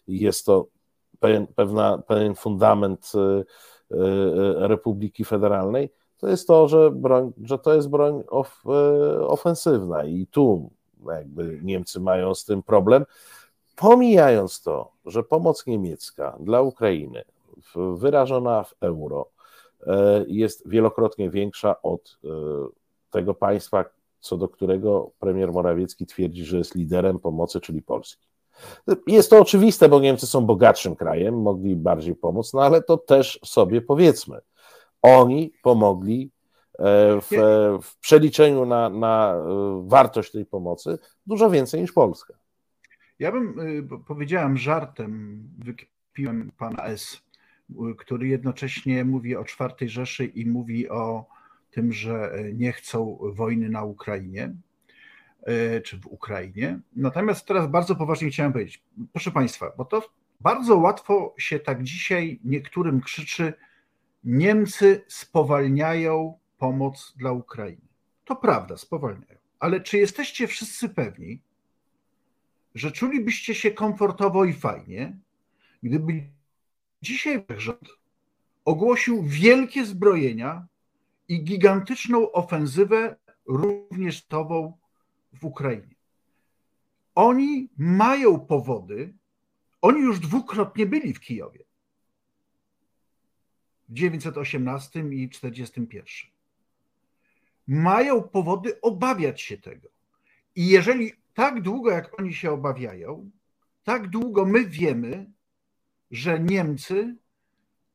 Speaker 1: jest to pewien, pewna, pewien fundament e, e, Republiki Federalnej, to jest to, że, broń, że to jest broń of, ofensywna i tu jakby Niemcy mają z tym problem. Pomijając to, że pomoc niemiecka dla Ukrainy wyrażona w euro jest wielokrotnie większa od tego państwa, co do którego premier Morawiecki twierdzi, że jest liderem pomocy, czyli Polski. Jest to oczywiste, bo Niemcy są bogatszym krajem, mogli bardziej pomóc, no ale to też sobie powiedzmy. Oni pomogli e, w, w przeliczeniu na, na wartość tej pomocy dużo więcej niż Polska.
Speaker 2: Ja bym powiedziałem żartem, wykpiłem pana S który jednocześnie mówi o czwartej Rzeszy i mówi o tym, że nie chcą wojny na Ukrainie e, czy w Ukrainie. Natomiast teraz bardzo poważnie chciałem powiedzieć, proszę Państwa, bo to bardzo łatwo się tak dzisiaj niektórym krzyczy, Niemcy spowalniają pomoc dla Ukrainy. To prawda, spowalniają. Ale czy jesteście wszyscy pewni, że czulibyście się komfortowo i fajnie, gdyby Dzisiaj rząd ogłosił wielkie zbrojenia i gigantyczną ofensywę również tową w Ukrainie. Oni mają powody, oni już dwukrotnie byli w Kijowie. W 918 i 41. mają powody obawiać się tego. I jeżeli tak długo, jak oni się obawiają, tak długo my wiemy, że Niemcy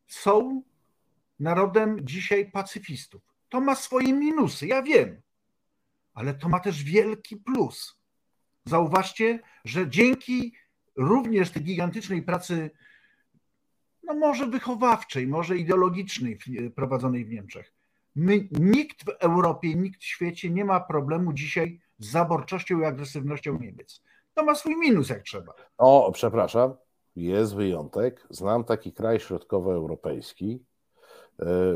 Speaker 2: są narodem dzisiaj pacyfistów. To ma swoje minusy, ja wiem, ale to ma też wielki plus. Zauważcie, że dzięki również tej gigantycznej pracy, no może wychowawczej, może ideologicznej prowadzonej w Niemczech, my, nikt w Europie, nikt w świecie nie ma problemu dzisiaj z zaborczością i agresywnością Niemiec. To ma swój minus, jak trzeba.
Speaker 1: O, przepraszam, jest wyjątek. Znam taki kraj środkowoeuropejski, e,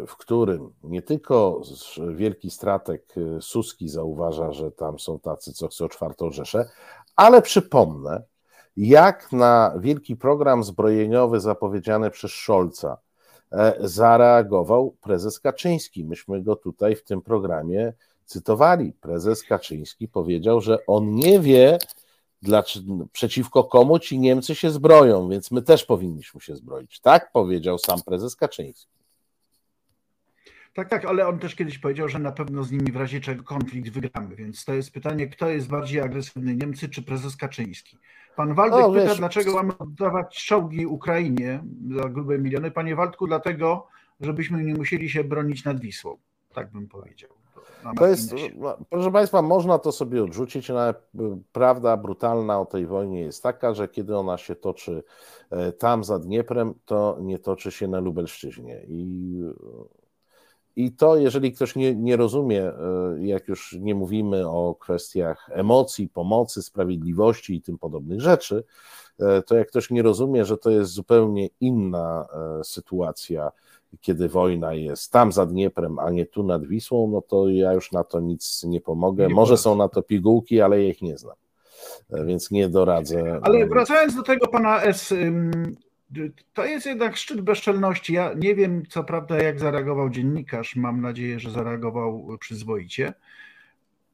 Speaker 1: w którym nie tylko wielki stratek e, Suski zauważa, że tam są tacy, co chcą czwartą Rzeszę, ale przypomnę, jak na wielki program zbrojeniowy zapowiedziany przez Scholza e, zareagował prezes Kaczyński. Myśmy go tutaj w tym programie cytowali. Prezes Kaczyński powiedział, że on nie wie, dlaczego, przeciwko komu ci Niemcy się zbroją, więc my też powinniśmy się zbroić. Tak powiedział sam prezes Kaczyński.
Speaker 2: Tak, tak, ale on też kiedyś powiedział, że na pewno z nimi w razie czego konflikt wygramy, więc to jest pytanie, kto jest bardziej agresywny, Niemcy czy prezes Kaczyński? Pan Waldek no, pyta, wiesz, dlaczego mamy oddawać czołgi Ukrainie za grube miliony. Panie Waldku, dlatego, żebyśmy nie musieli się bronić nad Wisłą, tak bym powiedział.
Speaker 1: To jest, no, proszę Państwa, można to sobie odrzucić, ale prawda brutalna o tej wojnie jest taka, że kiedy ona się toczy e, tam za Dnieprem, to nie toczy się na Lubelszczyźnie. I, i to, jeżeli ktoś nie, nie rozumie, e, jak już nie mówimy o kwestiach emocji, pomocy, sprawiedliwości i tym podobnych rzeczy, e, to jak ktoś nie rozumie, że to jest zupełnie inna sytuacja, kiedy wojna jest tam za Dnieprem, a nie tu nad Wisłą, no to ja już na to nic nie pomogę. Nie Może są na to pigułki, ale ja ich nie znam, e, więc nie doradzę.
Speaker 2: Ale wracając do tego pana S., to jest jednak szczyt bezczelności. Ja nie wiem, co prawda, jak zareagował dziennikarz. Mam nadzieję, że zareagował przyzwoicie,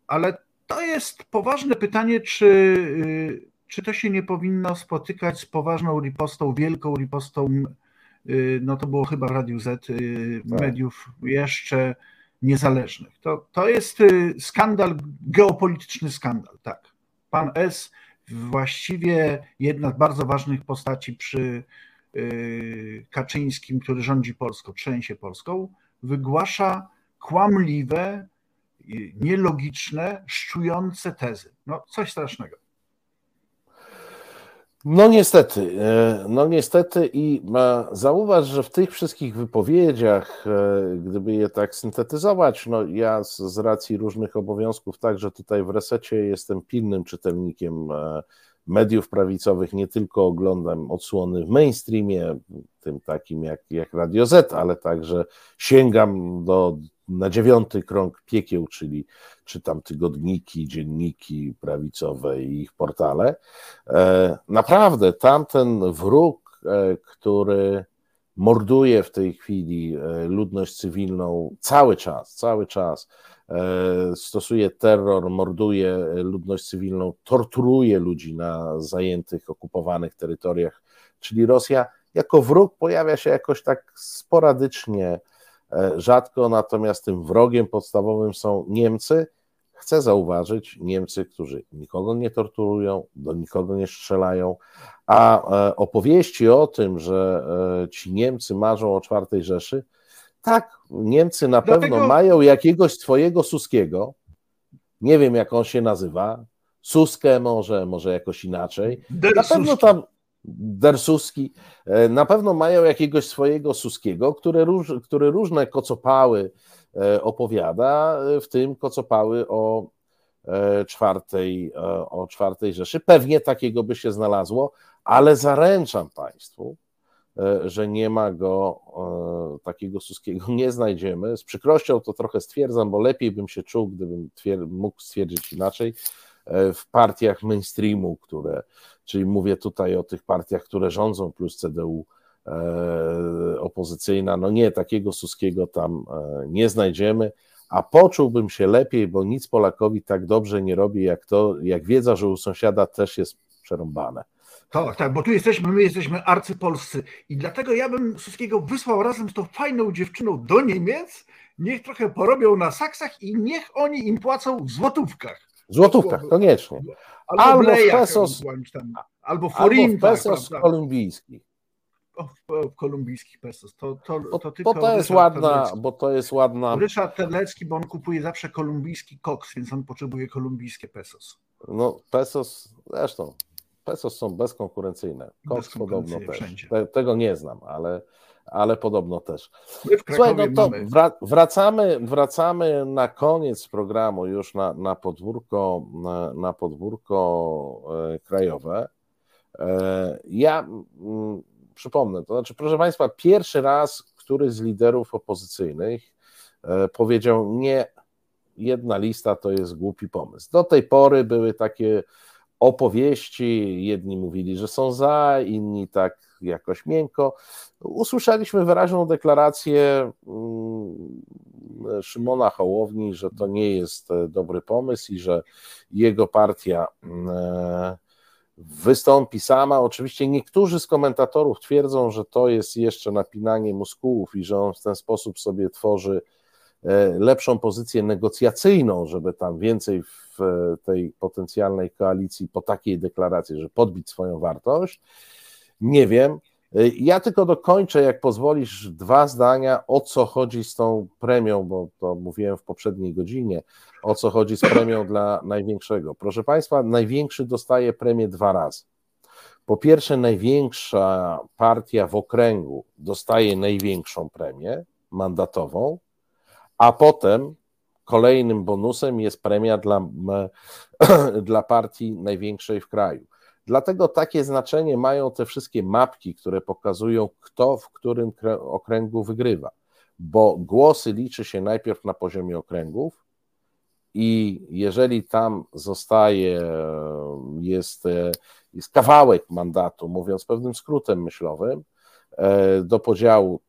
Speaker 2: ale to jest poważne pytanie, czy, y, czy to się nie powinno spotykać z poważną ripostą, wielką ripostą Y, no to było chyba w Radiu Z, y, tak. mediów jeszcze niezależnych. To, to jest skandal, geopolityczny skandal, tak. Pan S. właściwie jedna z bardzo ważnych postaci przy Kaczyńskim, który rządzi Polską, trzęsie Polską, wygłasza kłamliwe, nielogiczne, szczujące tezy. No, coś strasznego.
Speaker 1: No niestety, e, no niestety i zauważ, że w tych wszystkich wypowiedziach, e, gdyby je tak syntetyzować, no ja z, z racji różnych obowiązków, także tutaj w resecie jestem pilnym czytelnikiem e, mediów prawicowych, nie tylko oglądam odsłony w mainstreamie, tym takim jak, jak Radio Z, ale także sięgam do na dziewiąty krąg piekieł, czyli czytam tygodniki, dzienniki prawicowe i ich portale. E, naprawdę tamten wróg, e, który morduje w tej chwili e, ludność cywilną cały czas, cały czas, stosuje terror, morduje ludność cywilną, torturuje ludzi na zajętych, okupowanych terytoriach, czyli Rosja jako wróg pojawia się jakoś tak sporadycznie rzadko, natomiast tym wrogiem podstawowym są Niemcy. Chcę zauważyć, Niemcy, którzy nikogo nie torturują, do nikogo nie strzelają, a e, opowieści o tym, że e, ci Niemcy marzą o czwartej Rzeszy, tak, Niemcy na Dlatego... pewno mają jakiegoś swojego Suskiego, nie wiem jak on się nazywa, Suskę może, może jakoś inaczej. Na pewno tam, Dersuski, e, na pewno mają jakiegoś swojego Suskiego, który, róż, który różne kocopały e, opowiada, e, w tym kocopały o czwartej, o czwartej Rzeszy. Pewnie takiego by się znalazło, ale zaręczam Państwu, że nie ma go takiego Suskiego, nie znajdziemy. Z przykrością to trochę stwierdzam, bo lepiej bym się czuł, gdybym mógł stwierdzić inaczej, w partiach mainstreamu, które czyli mówię tutaj o tych partiach, które rządzą, plus CDU e, opozycyjna, no nie, takiego Suskiego tam e, nie znajdziemy, a poczułbym się lepiej, bo nic Polakowi tak dobrze nie robi, jak to, jak wiedza, że u sąsiada też jest przerąbane.
Speaker 2: Tak, tak, bo tu jesteśmy, my jesteśmy arcypolscy i dlatego ja bym Suskiego wysłał razem z tą fajną dziewczyną do Niemiec, niech trochę porobią na saksach i niech oni im płacą w złotówkach.
Speaker 1: W złotówkach, koniecznie.
Speaker 2: Albo,
Speaker 1: Albo
Speaker 2: w
Speaker 1: pesos.
Speaker 2: albo forintach,
Speaker 1: pesos
Speaker 2: prawda?
Speaker 1: kolumbijskich.
Speaker 2: O, kolumbijskich pesos. To, to,
Speaker 1: Bo,
Speaker 2: to tylko
Speaker 1: bo to jest
Speaker 2: Ryszard
Speaker 1: ładna,
Speaker 2: Terlecki.
Speaker 1: bo to jest ładna,
Speaker 2: Ryszard Terlecki, bo on kupuje zawsze kolumbijski koks, więc on potrzebuje kolumbijskie pesos.
Speaker 1: no pesos, zresztą, pesos są bezkonkurencyjne. Koks
Speaker 2: Bezkonkurencyjne
Speaker 1: podobno też.
Speaker 2: wszędzie.
Speaker 1: Te, tego nie znam, ale, ale podobno też. Słuchaj, no to wracamy, wracamy na koniec programu już na, na podwórko, na, na podwórko e, krajowe. E, ja przypomnę, to znaczy, proszę Państwa, pierwszy raz któryś z liderów opozycyjnych e, powiedział nie, jedna lista to jest głupi pomysł. Do tej pory były takie opowieści, jedni mówili, że są za, inni tak jakoś miękko. Usłyszeliśmy wyraźną deklarację mm, Szymona Hołowni, że to nie jest e, dobry pomysł i że jego partia e, wystąpi sama. Oczywiście niektórzy z komentatorów twierdzą, że to jest jeszcze napinanie muskułów i że on w ten sposób sobie tworzy e, lepszą pozycję negocjacyjną, żeby tam więcej w tej potencjalnej koalicji po takiej deklaracji, że podbić swoją wartość. Nie wiem. E, Ja tylko dokończę, jak pozwolisz, dwa zdania, o co chodzi z tą premią, bo to mówiłem w poprzedniej godzinie, o co chodzi z premią dla największego. Proszę Państwa, największy dostaje premię dwa razy. Po pierwsze, największa partia w okręgu dostaje największą premię mandatową, a potem kolejnym bonusem jest premia dla, [CLEARS THROAT] dla partii największej w kraju. Dlatego takie znaczenie mają te wszystkie mapki, które pokazują, kto w którym krę- okręgu wygrywa, bo głosy liczy się najpierw na poziomie okręgów i jeżeli tam zostaje, jest, jest kawałek mandatu, mówiąc pewnym skrótem myślowym, e, do podziału,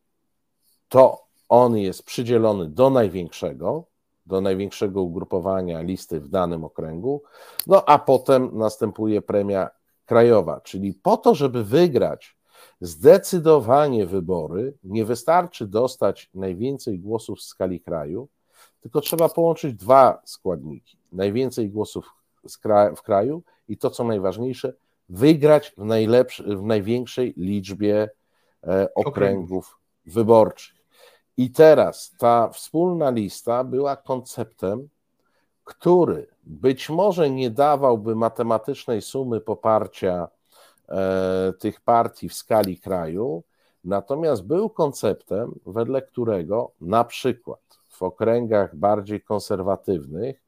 Speaker 1: to on jest przydzielony do największego, do największego ugrupowania listy w danym okręgu, no a potem następuje premia krajowa, czyli po to, żeby wygrać zdecydowanie wybory, nie wystarczy dostać najwięcej głosów w skali kraju, tylko trzeba połączyć dwa składniki. Najwięcej głosów w kraju i to, co najważniejsze, wygrać w, najlepszy, w największej liczbie e, okręgów wyborczych. I teraz ta wspólna lista była konceptem, który być może nie dawałby matematycznej sumy poparcia e, tych partii w skali kraju, natomiast był konceptem, wedle którego na przykład w okręgach bardziej konserwatywnych,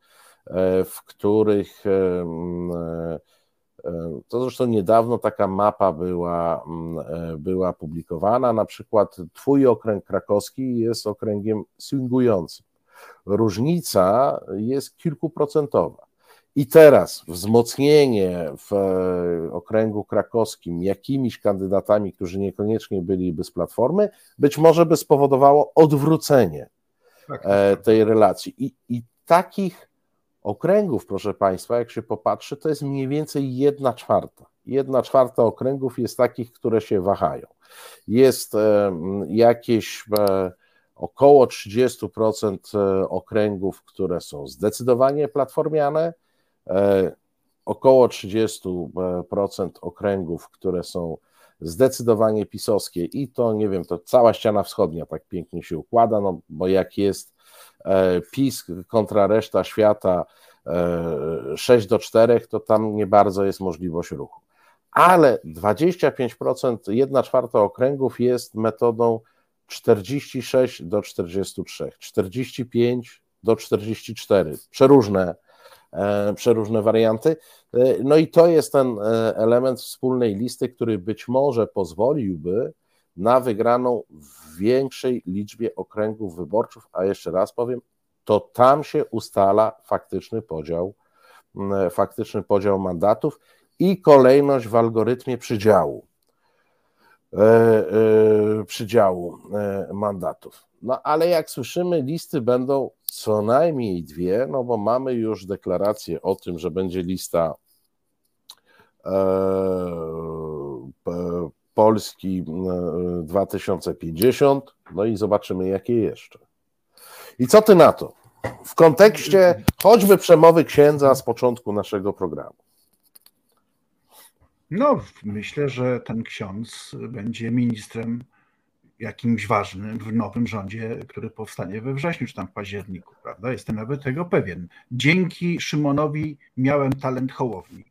Speaker 1: e, w których e, to zresztą niedawno taka mapa była, była publikowana. Na przykład Twój okręg krakowski jest okręgiem swingującym. Różnica jest kilkuprocentowa. I teraz wzmocnienie w e, okręgu krakowskim jakimiś kandydatami, którzy niekoniecznie byliby z platformy, być może by spowodowało odwrócenie
Speaker 2: Tak,
Speaker 1: e, tej relacji. I, I takich okręgów, proszę Państwa, jak się popatrzy, to jest mniej więcej jedna czwarta. Jedna czwarta okręgów jest takich, które się wahają. Jest e, jakieś około 30% e, okręgów, które są zdecydowanie platformiane, e, około 30% okręgów, które są zdecydowanie pisowskie i to nie wiem, to cała ściana wschodnia tak pięknie się układa, no bo jak jest e, PiS kontra reszta świata e, 6 do 4, to tam nie bardzo jest możliwość ruchu. Ale 25%, 1 czwarta okręgów jest metodą 46 do 43, 45 do 44, przeróżne, e, przeróżne warianty. E, No i to jest ten e, element wspólnej listy, który być może pozwoliłby na wygraną w większej liczbie okręgów wyborczych, a jeszcze raz powiem, to tam się ustala faktyczny podział, faktyczny podział mandatów i kolejność w algorytmie przydziału przydziału e, mandatów. No ale jak słyszymy, listy będą co najmniej dwie, no bo mamy już deklarację o tym, że będzie lista e, Polski 2050, no i zobaczymy, jakie jeszcze. I co ty na to? W kontekście choćby przemowy księdza z początku naszego programu.
Speaker 2: No, myślę, że ten ksiądz będzie ministrem jakimś ważnym w nowym rządzie, który powstanie we wrześniu czy tam w październiku, prawda? Jestem nawet tego pewien. Dzięki Szymonowi miałem talent hołowni.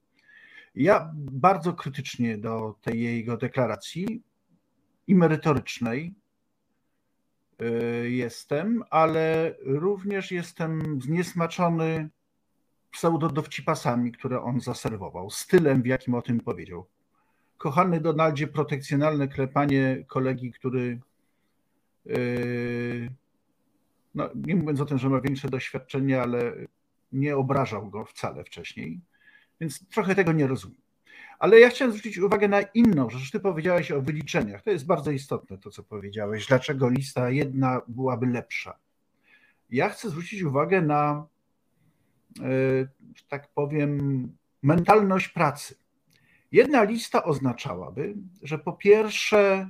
Speaker 2: Ja bardzo krytycznie do tej jego deklaracji i merytorycznej y, jestem, ale również jestem zniesmaczony pseudodowcipasami, które on zaserwował, stylem, w jakim o tym powiedział. Kochany Donaldzie, protekcjonalne klepanie kolegi, który, yy, no, nie mówiąc o tym, że ma większe doświadczenie, ale nie obrażał go wcale wcześniej, więc trochę tego nie rozumiem. Ale ja chciałem zwrócić uwagę na inną rzecz. Ty powiedziałeś o wyliczeniach. To jest bardzo istotne, to co powiedziałeś. Dlaczego lista jedna byłaby lepsza? Ja chcę zwrócić uwagę na że tak powiem, mentalność pracy. Jedna lista oznaczałaby, że po pierwsze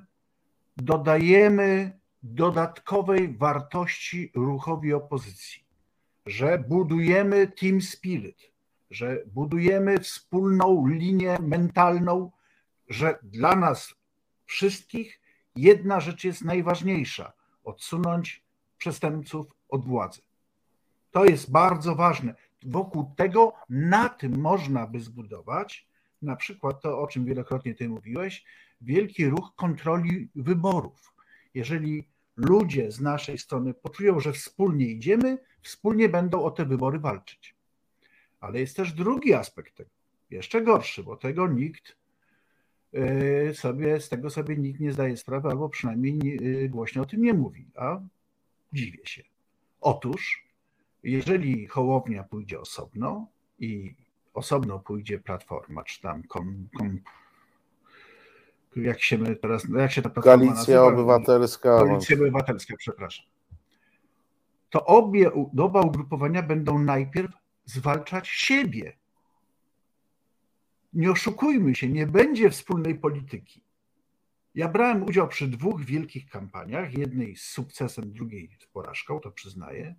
Speaker 2: dodajemy dodatkowej wartości ruchowi opozycji, że budujemy team spirit, że budujemy wspólną linię mentalną, że dla nas wszystkich jedna rzecz jest najważniejsza odsunąć przestępców od władzy. To jest bardzo ważne wokół tego, na tym można by zbudować na przykład to, o czym wielokrotnie ty mówiłeś, wielki ruch kontroli wyborów. Jeżeli ludzie z naszej strony poczują, że wspólnie idziemy, wspólnie będą o te wybory walczyć. Ale jest też drugi aspekt tego, jeszcze gorszy, bo tego nikt y, sobie, z tego sobie nikt nie zdaje sprawy, albo przynajmniej y, głośno o tym nie mówi, a dziwię się. Otóż jeżeli Hołownia pójdzie osobno i osobno pójdzie Platforma, czy tam kom, kom, jak się teraz, jak się ta
Speaker 1: platforma Koalicja nazywa? Obywatelska.
Speaker 2: Koalicja Obywatelska, przepraszam. To obie, oba ugrupowania będą najpierw zwalczać siebie. Nie oszukujmy się, nie będzie wspólnej polityki. Ja brałem udział przy dwóch wielkich kampaniach, jednej z sukcesem, drugiej z porażką, to przyznaję.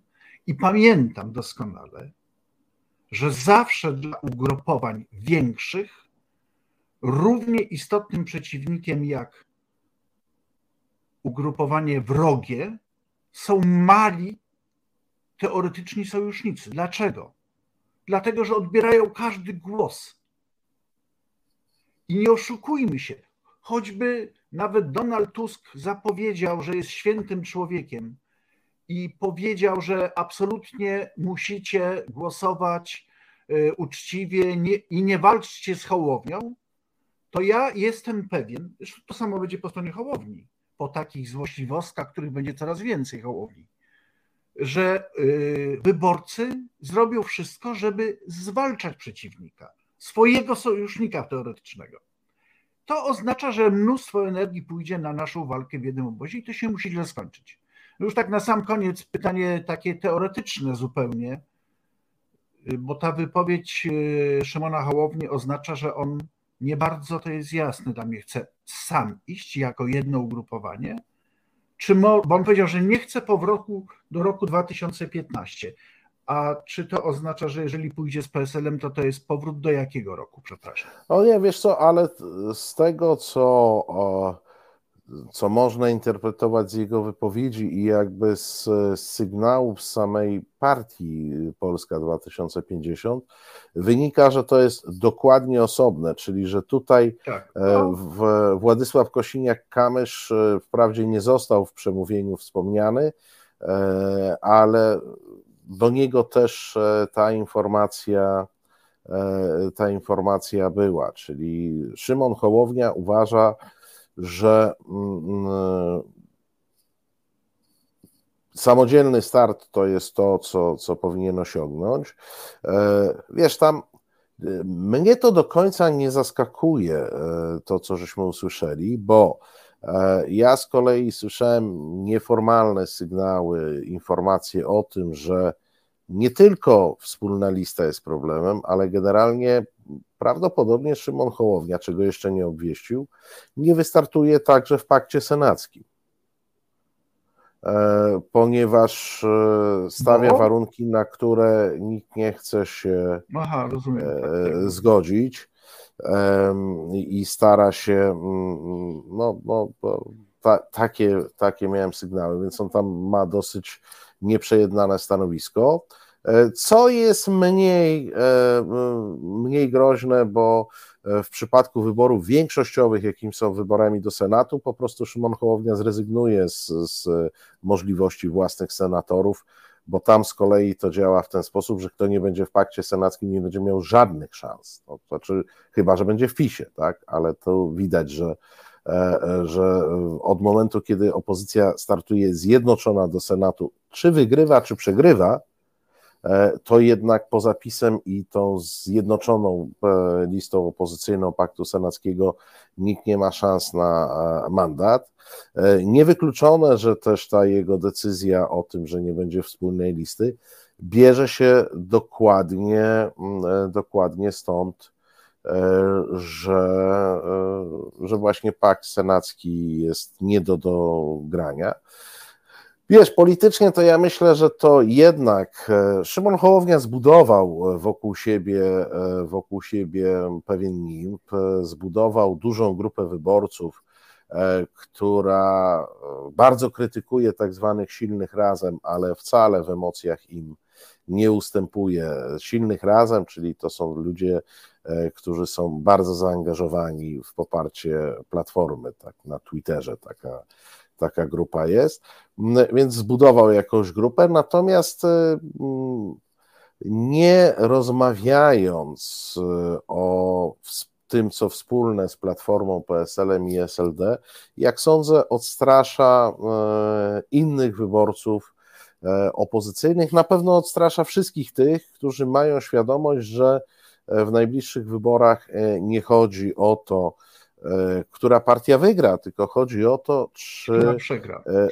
Speaker 2: I pamiętam doskonale, że zawsze dla ugrupowań większych równie istotnym przeciwnikiem jak ugrupowanie wrogie są mali teoretyczni sojusznicy. Dlaczego? Dlatego, że odbierają każdy głos. I nie oszukujmy się, choćby nawet Donald Tusk zapowiedział, że jest świętym człowiekiem, i powiedział, że absolutnie musicie głosować y, uczciwie nie, i nie walczcie z Hołownią, to ja jestem pewien, że to samo będzie po stronie Hołowni, po takich złośliwostkach, których będzie coraz więcej Hołowni, że y, wyborcy zrobią wszystko, żeby zwalczać przeciwnika, swojego sojusznika teoretycznego. To oznacza, że mnóstwo energii pójdzie na naszą walkę w jednym obozie i to się musi źle skończyć. Już tak na sam koniec pytanie takie teoretyczne zupełnie, bo ta wypowiedź e, Szymona Hołowni oznacza, że on nie bardzo to jest jasne dla mnie, chce sam iść jako jedno ugrupowanie, czy mo, bo on powiedział, że nie chce powrotu do roku 2015. A czy to oznacza, że jeżeli pójdzie z PSL-em, to to jest powrót do jakiego roku, przepraszam?
Speaker 1: O nie, wiesz co, ale z tego, co co można interpretować z jego wypowiedzi i jakby z, z sygnałów samej partii Polska 2050, wynika, że to jest dokładnie osobne, czyli że tutaj tak. E, w, Władysław Kosiniak-Kamysz e, wprawdzie nie został w przemówieniu wspomniany, e, ale do niego też ta informacja ta informacja była, czyli Szymon Hołownia uważa, że mm, mm, samodzielny start to jest to, co, co powinien osiągnąć. E, wiesz, tam e, mnie to do końca nie zaskakuje, e, to co żeśmy usłyszeli, bo ja z kolei słyszałem nieformalne sygnały, informacje o tym, że nie tylko wspólna lista jest problemem, ale generalnie prawdopodobnie Szymon Hołownia, czego jeszcze nie obwieścił, nie wystartuje także w pakcie senackim. E, ponieważ e, stawia no. warunki, na które nikt nie chce się
Speaker 2: Aha,
Speaker 1: e, zgodzić i stara się, mm, no, no ta, takie, takie miałem sygnały, więc on tam ma dosyć nieprzejednane stanowisko. Co jest mniej, mniej groźne, bo w przypadku wyborów większościowych, jakim są wyborami do Senatu, po prostu Szymon Hołownia zrezygnuje z, z możliwości własnych senatorów, bo tam z kolei to działa w ten sposób, że kto nie będzie w pakcie senackim, nie będzie miał żadnych szans. No, to znaczy, chyba, że będzie w PiSie, tak? ale to widać, że, e, e, że od momentu, kiedy opozycja startuje zjednoczona do Senatu, czy wygrywa, czy przegrywa, E, to jednak poza PiSem i tą zjednoczoną e, listą opozycyjną Paktu Senackiego nikt nie ma szans na e, mandat. Niewykluczone, że też ta jego decyzja o tym, że nie będzie wspólnej listy, bierze się dokładnie, dokładnie stąd, że, że właśnie pakt senacki jest nie do dogrania. Wiesz, politycznie to ja myślę, że to jednak e, Szymon Hołownia zbudował e, wokół siebie, e, wokół siebie pewien nimb, zbudował dużą grupę wyborców, która bardzo krytykuje tak zwanych silnych razem, ale wcale w emocjach im nie ustępuje. Silnych razem, czyli to są ludzie, którzy są bardzo zaangażowani w poparcie platformy, tak na Twitterze taka taka grupa jest, więc zbudował jakąś grupę, natomiast e, nie rozmawiając e, o tym, co wspólne z Platformą, PSL-em i SLD, jak sądzę, odstrasza e, innych wyborców opozycyjnych. Na pewno odstrasza wszystkich tych, którzy mają świadomość, że w najbliższych wyborach nie chodzi o to, E, która partia wygra, tylko chodzi o to, czy.
Speaker 2: Która przegra. E,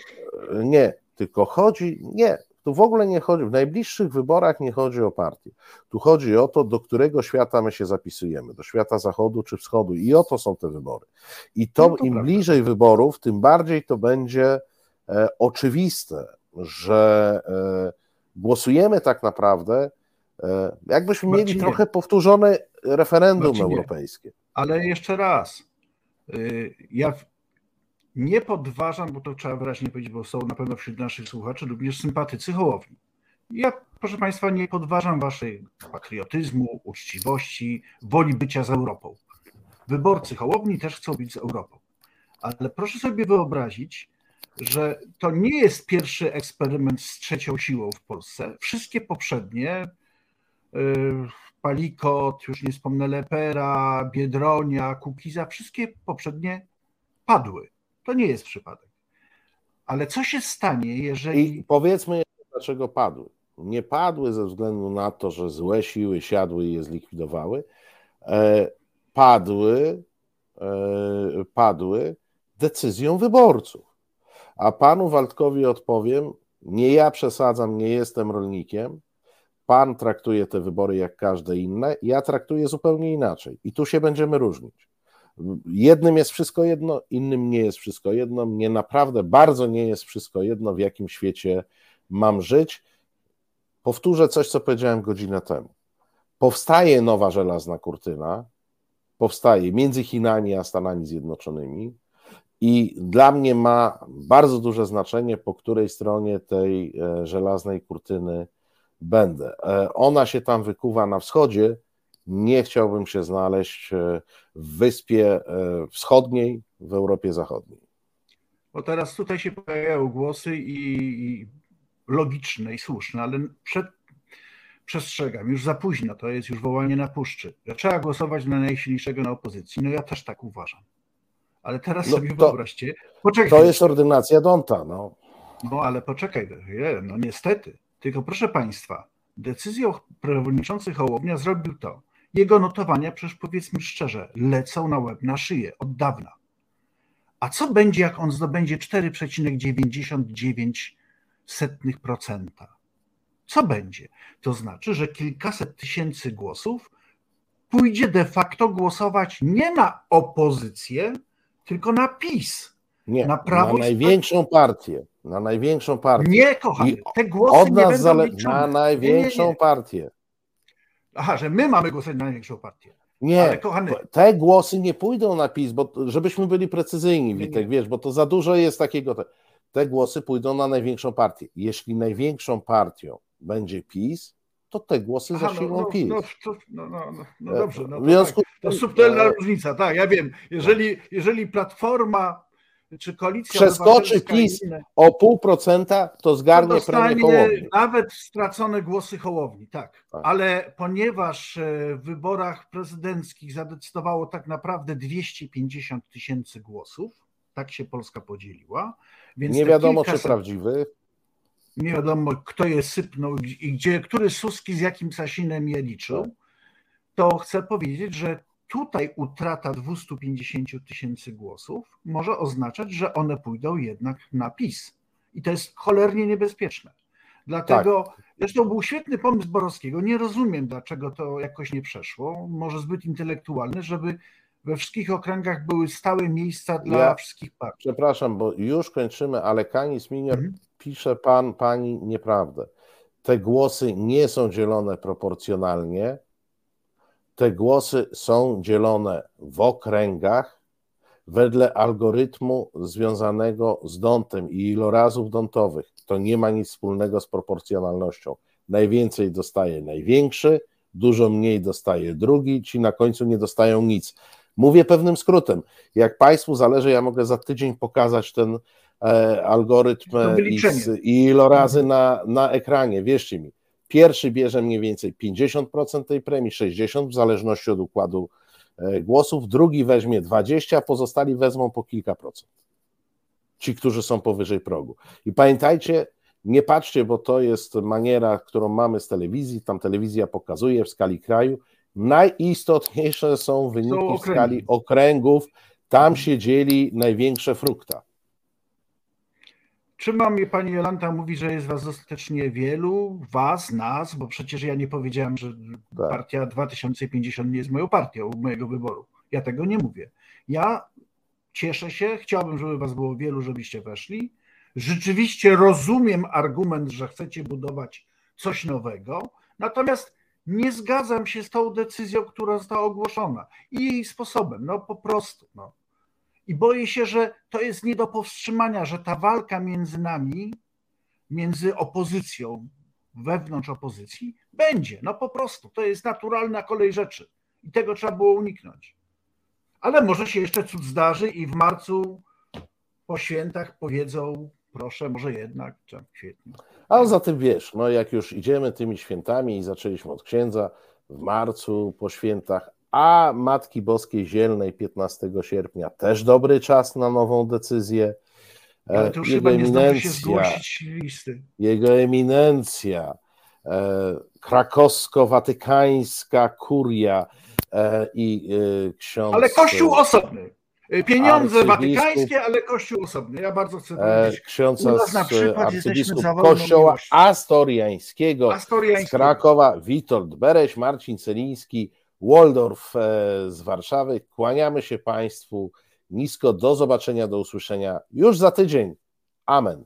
Speaker 1: nie, tylko chodzi. Nie, tu w ogóle nie chodzi, w najbliższych wyborach nie chodzi o partię. Tu chodzi o to, do którego świata my się zapisujemy, do świata zachodu czy wschodu. I oto są te wybory. I to, no to im prawda. bliżej wyborów, tym bardziej to będzie e, oczywiste, że e, głosujemy tak naprawdę, e, jakbyśmy Marcinie. mieli trochę powtórzone referendum Marcinie. europejskie.
Speaker 2: Ale jeszcze raz, ja nie podważam, bo to trzeba wyraźnie powiedzieć, bo są na pewno wśród naszych słuchaczy również sympatycy Hołowni. Ja, proszę Państwa, nie podważam Waszej patriotyzmu, uczciwości, woli bycia z Europą. Wyborcy Hołowni też chcą być z Europą. Ale proszę sobie wyobrazić, że to nie jest pierwszy eksperyment z trzecią siłą w Polsce. Wszystkie poprzednie, y, Palikot, już nie wspomnę Lepera, Biedronia, Kukiza, wszystkie poprzednie padły. To nie jest przypadek. Ale co się stanie, jeżeli.
Speaker 1: I powiedzmy, dlaczego padły. Nie padły ze względu na to, że złe siły siadły i je zlikwidowały. E, padły, e, padły decyzją wyborców. A panu Waldkowi odpowiem: nie ja przesadzam, nie jestem rolnikiem. Pan traktuje te wybory jak każde inne, ja traktuję zupełnie inaczej. I tu się będziemy różnić. Jednym jest wszystko jedno, innym nie jest wszystko jedno. Mnie naprawdę bardzo nie jest wszystko jedno, w jakim świecie mam żyć. Powtórzę coś, co powiedziałem godzinę temu. Powstaje nowa żelazna kurtyna, powstaje między Chinami a Stanami Zjednoczonymi. I dla mnie ma bardzo duże znaczenie, po której stronie tej e, żelaznej kurtyny będę. E, ona się tam wykuwa na wschodzie. Nie chciałbym się znaleźć e, w wyspie e, wschodniej w Europie Zachodniej.
Speaker 2: Bo teraz tutaj się pojawiają głosy i, logiczne i słuszne, ale przed, przestrzegam, już za późno, to jest już wołanie na puszczy. Trzeba głosować na najsilniejszego na opozycji. No ja też tak uważam. Ale teraz no sobie to, wyobraźcie.
Speaker 1: Poczekaj. To jest ordynacja Donta. No.
Speaker 2: no ale poczekaj, no niestety. Tylko proszę Państwa, decyzją przewodniczący Hołownia zrobił to. Jego notowania, przecież powiedzmy szczerze, lecą na łeb, na szyję od dawna. A co będzie, jak on zdobędzie 4,99%? Co będzie? To znaczy, że kilkaset tysięcy głosów pójdzie de facto głosować nie na opozycję, tylko na PiS.
Speaker 1: Nie,
Speaker 2: Na Prawo
Speaker 1: na największą partię. Na największą partię.
Speaker 2: Nie, kochany, te głosy
Speaker 1: Od
Speaker 2: nie
Speaker 1: nas zależy
Speaker 2: liczone.
Speaker 1: na
Speaker 2: Nie, nie,
Speaker 1: największą
Speaker 2: nie.
Speaker 1: partię.
Speaker 2: Aha, że my mamy głosować na największą partię.
Speaker 1: Nie,
Speaker 2: Ale kochany-
Speaker 1: te głosy nie pójdą na PiS, bo żebyśmy byli precyzyjni,
Speaker 2: Nie,
Speaker 1: Witek,
Speaker 2: nie.
Speaker 1: wiesz, bo to za dużo jest takiego. Te, głosy pójdą na największą partię. Jeśli największą partią będzie PiS, to te głosy
Speaker 2: Aha,
Speaker 1: zasilą
Speaker 2: no,
Speaker 1: PiS.
Speaker 2: no, no, no, no, no
Speaker 1: E,
Speaker 2: dobrze. No,
Speaker 1: w
Speaker 2: to,
Speaker 1: związku
Speaker 2: tak. to subtelna
Speaker 1: e,
Speaker 2: różnica, tak, ja wiem. Jeżeli, jeżeli Platforma czy Koalicja
Speaker 1: Przeskoczy PiS
Speaker 2: inne,
Speaker 1: O pół procenta to
Speaker 2: to
Speaker 1: zgarnie premię
Speaker 2: dostanie
Speaker 1: Hołowni.
Speaker 2: nawet stracone głosy Hołowni, tak.
Speaker 1: Tak.
Speaker 2: Ale ponieważ e, w wyborach prezydenckich zadecydowało tak naprawdę 250 tysięcy głosów, tak się Polska podzieliła, więc
Speaker 1: Nie wiadomo, czy prawdziwy.
Speaker 2: nie wiadomo, kto je sypnął i gdzie, który Suski z jakim Sasinem je liczył, to chcę powiedzieć, że tutaj utrata 250 tysięcy głosów może oznaczać, że one pójdą jednak na PiS. I to jest cholernie niebezpieczne. Dlatego, zresztą był świetny pomysł Borowskiego. Nie rozumiem, dlaczego to jakoś nie przeszło. Może zbyt intelektualny, żeby we wszystkich okręgach były stałe miejsca dla
Speaker 1: Ja-
Speaker 2: wszystkich partii.
Speaker 1: Przepraszam, bo już kończymy, ale Kanis Minior
Speaker 2: Mhm.
Speaker 1: pisze pan, pani nieprawdę. Te głosy nie są dzielone proporcjonalnie. Te głosy są dzielone w okręgach wedle algorytmu związanego z dątem i ilorazów dątowych. To nie ma nic wspólnego z proporcjonalnością. Najwięcej dostaje największy, dużo mniej dostaje drugi, ci na końcu nie dostają nic. Mówię pewnym skrótem. Jak Państwu zależy, ja mogę za tydzień pokazać ten e, algorytm i, i ilorazy na, na ekranie. Wierzcie mi, pierwszy bierze mniej więcej 50% tej premii, 60% w zależności od układu e, głosów, drugi weźmie 20%, a pozostali wezmą po kilka procent. Ci, którzy są powyżej progu. I pamiętajcie, nie patrzcie, bo to jest maniera, którą mamy z telewizji, tam telewizja pokazuje w skali kraju. Najistotniejsze są wyniki w
Speaker 2: okręgi.
Speaker 1: skali okręgów. Tam się dzieli największe frukta.
Speaker 2: Czy mam je pani Jolanta mówi, że jest was dostatecznie wielu, was, nas, bo przecież ja nie powiedziałem, że
Speaker 1: Tak.
Speaker 2: partia 2050 nie jest moją partią mojego wyboru. Ja tego nie mówię. Ja cieszę się, chciałbym, żeby was było wielu, żebyście weszli. Rzeczywiście rozumiem argument, że chcecie budować coś nowego, natomiast nie zgadzam się z tą decyzją, która została ogłoszona i jej sposobem, no po prostu. No. I boję się, że to jest nie do powstrzymania, że ta walka między nami, między opozycją, wewnątrz opozycji, będzie. No po prostu. To jest naturalna kolej rzeczy. I tego trzeba było uniknąć. Ale może się jeszcze cud zdarzy i w marcu po świętach powiedzą, proszę, może jednak, czy w kwietniu.
Speaker 1: A za tym wiesz, no jak już idziemy tymi świętami i zaczęliśmy od księdza w marcu po świętach, a Matki Boskiej Zielnej 15 sierpnia też dobry czas na nową decyzję. E,
Speaker 2: Ale to już
Speaker 1: Jego
Speaker 2: chyba
Speaker 1: eminencja,
Speaker 2: listy.
Speaker 1: jego eminencja, e, krakowsko-watykańska kuria e, i ksiądz...
Speaker 2: Ale kościół osobny. Pieniądze watykańskie, ale kościół osobny. Ja bardzo chcę powiedzieć.
Speaker 1: ksiądz
Speaker 2: U nas na przykład jesteśmy
Speaker 1: arcybiskup kościoła
Speaker 2: miłością.
Speaker 1: astoriańskiego z
Speaker 2: Astoriańskiego.
Speaker 1: Krakowa, Witold Bereś, Marcin Celiński, Waldorf e, z Warszawy. Kłaniamy się Państwu nisko. Do zobaczenia, do usłyszenia już za tydzień. Amen.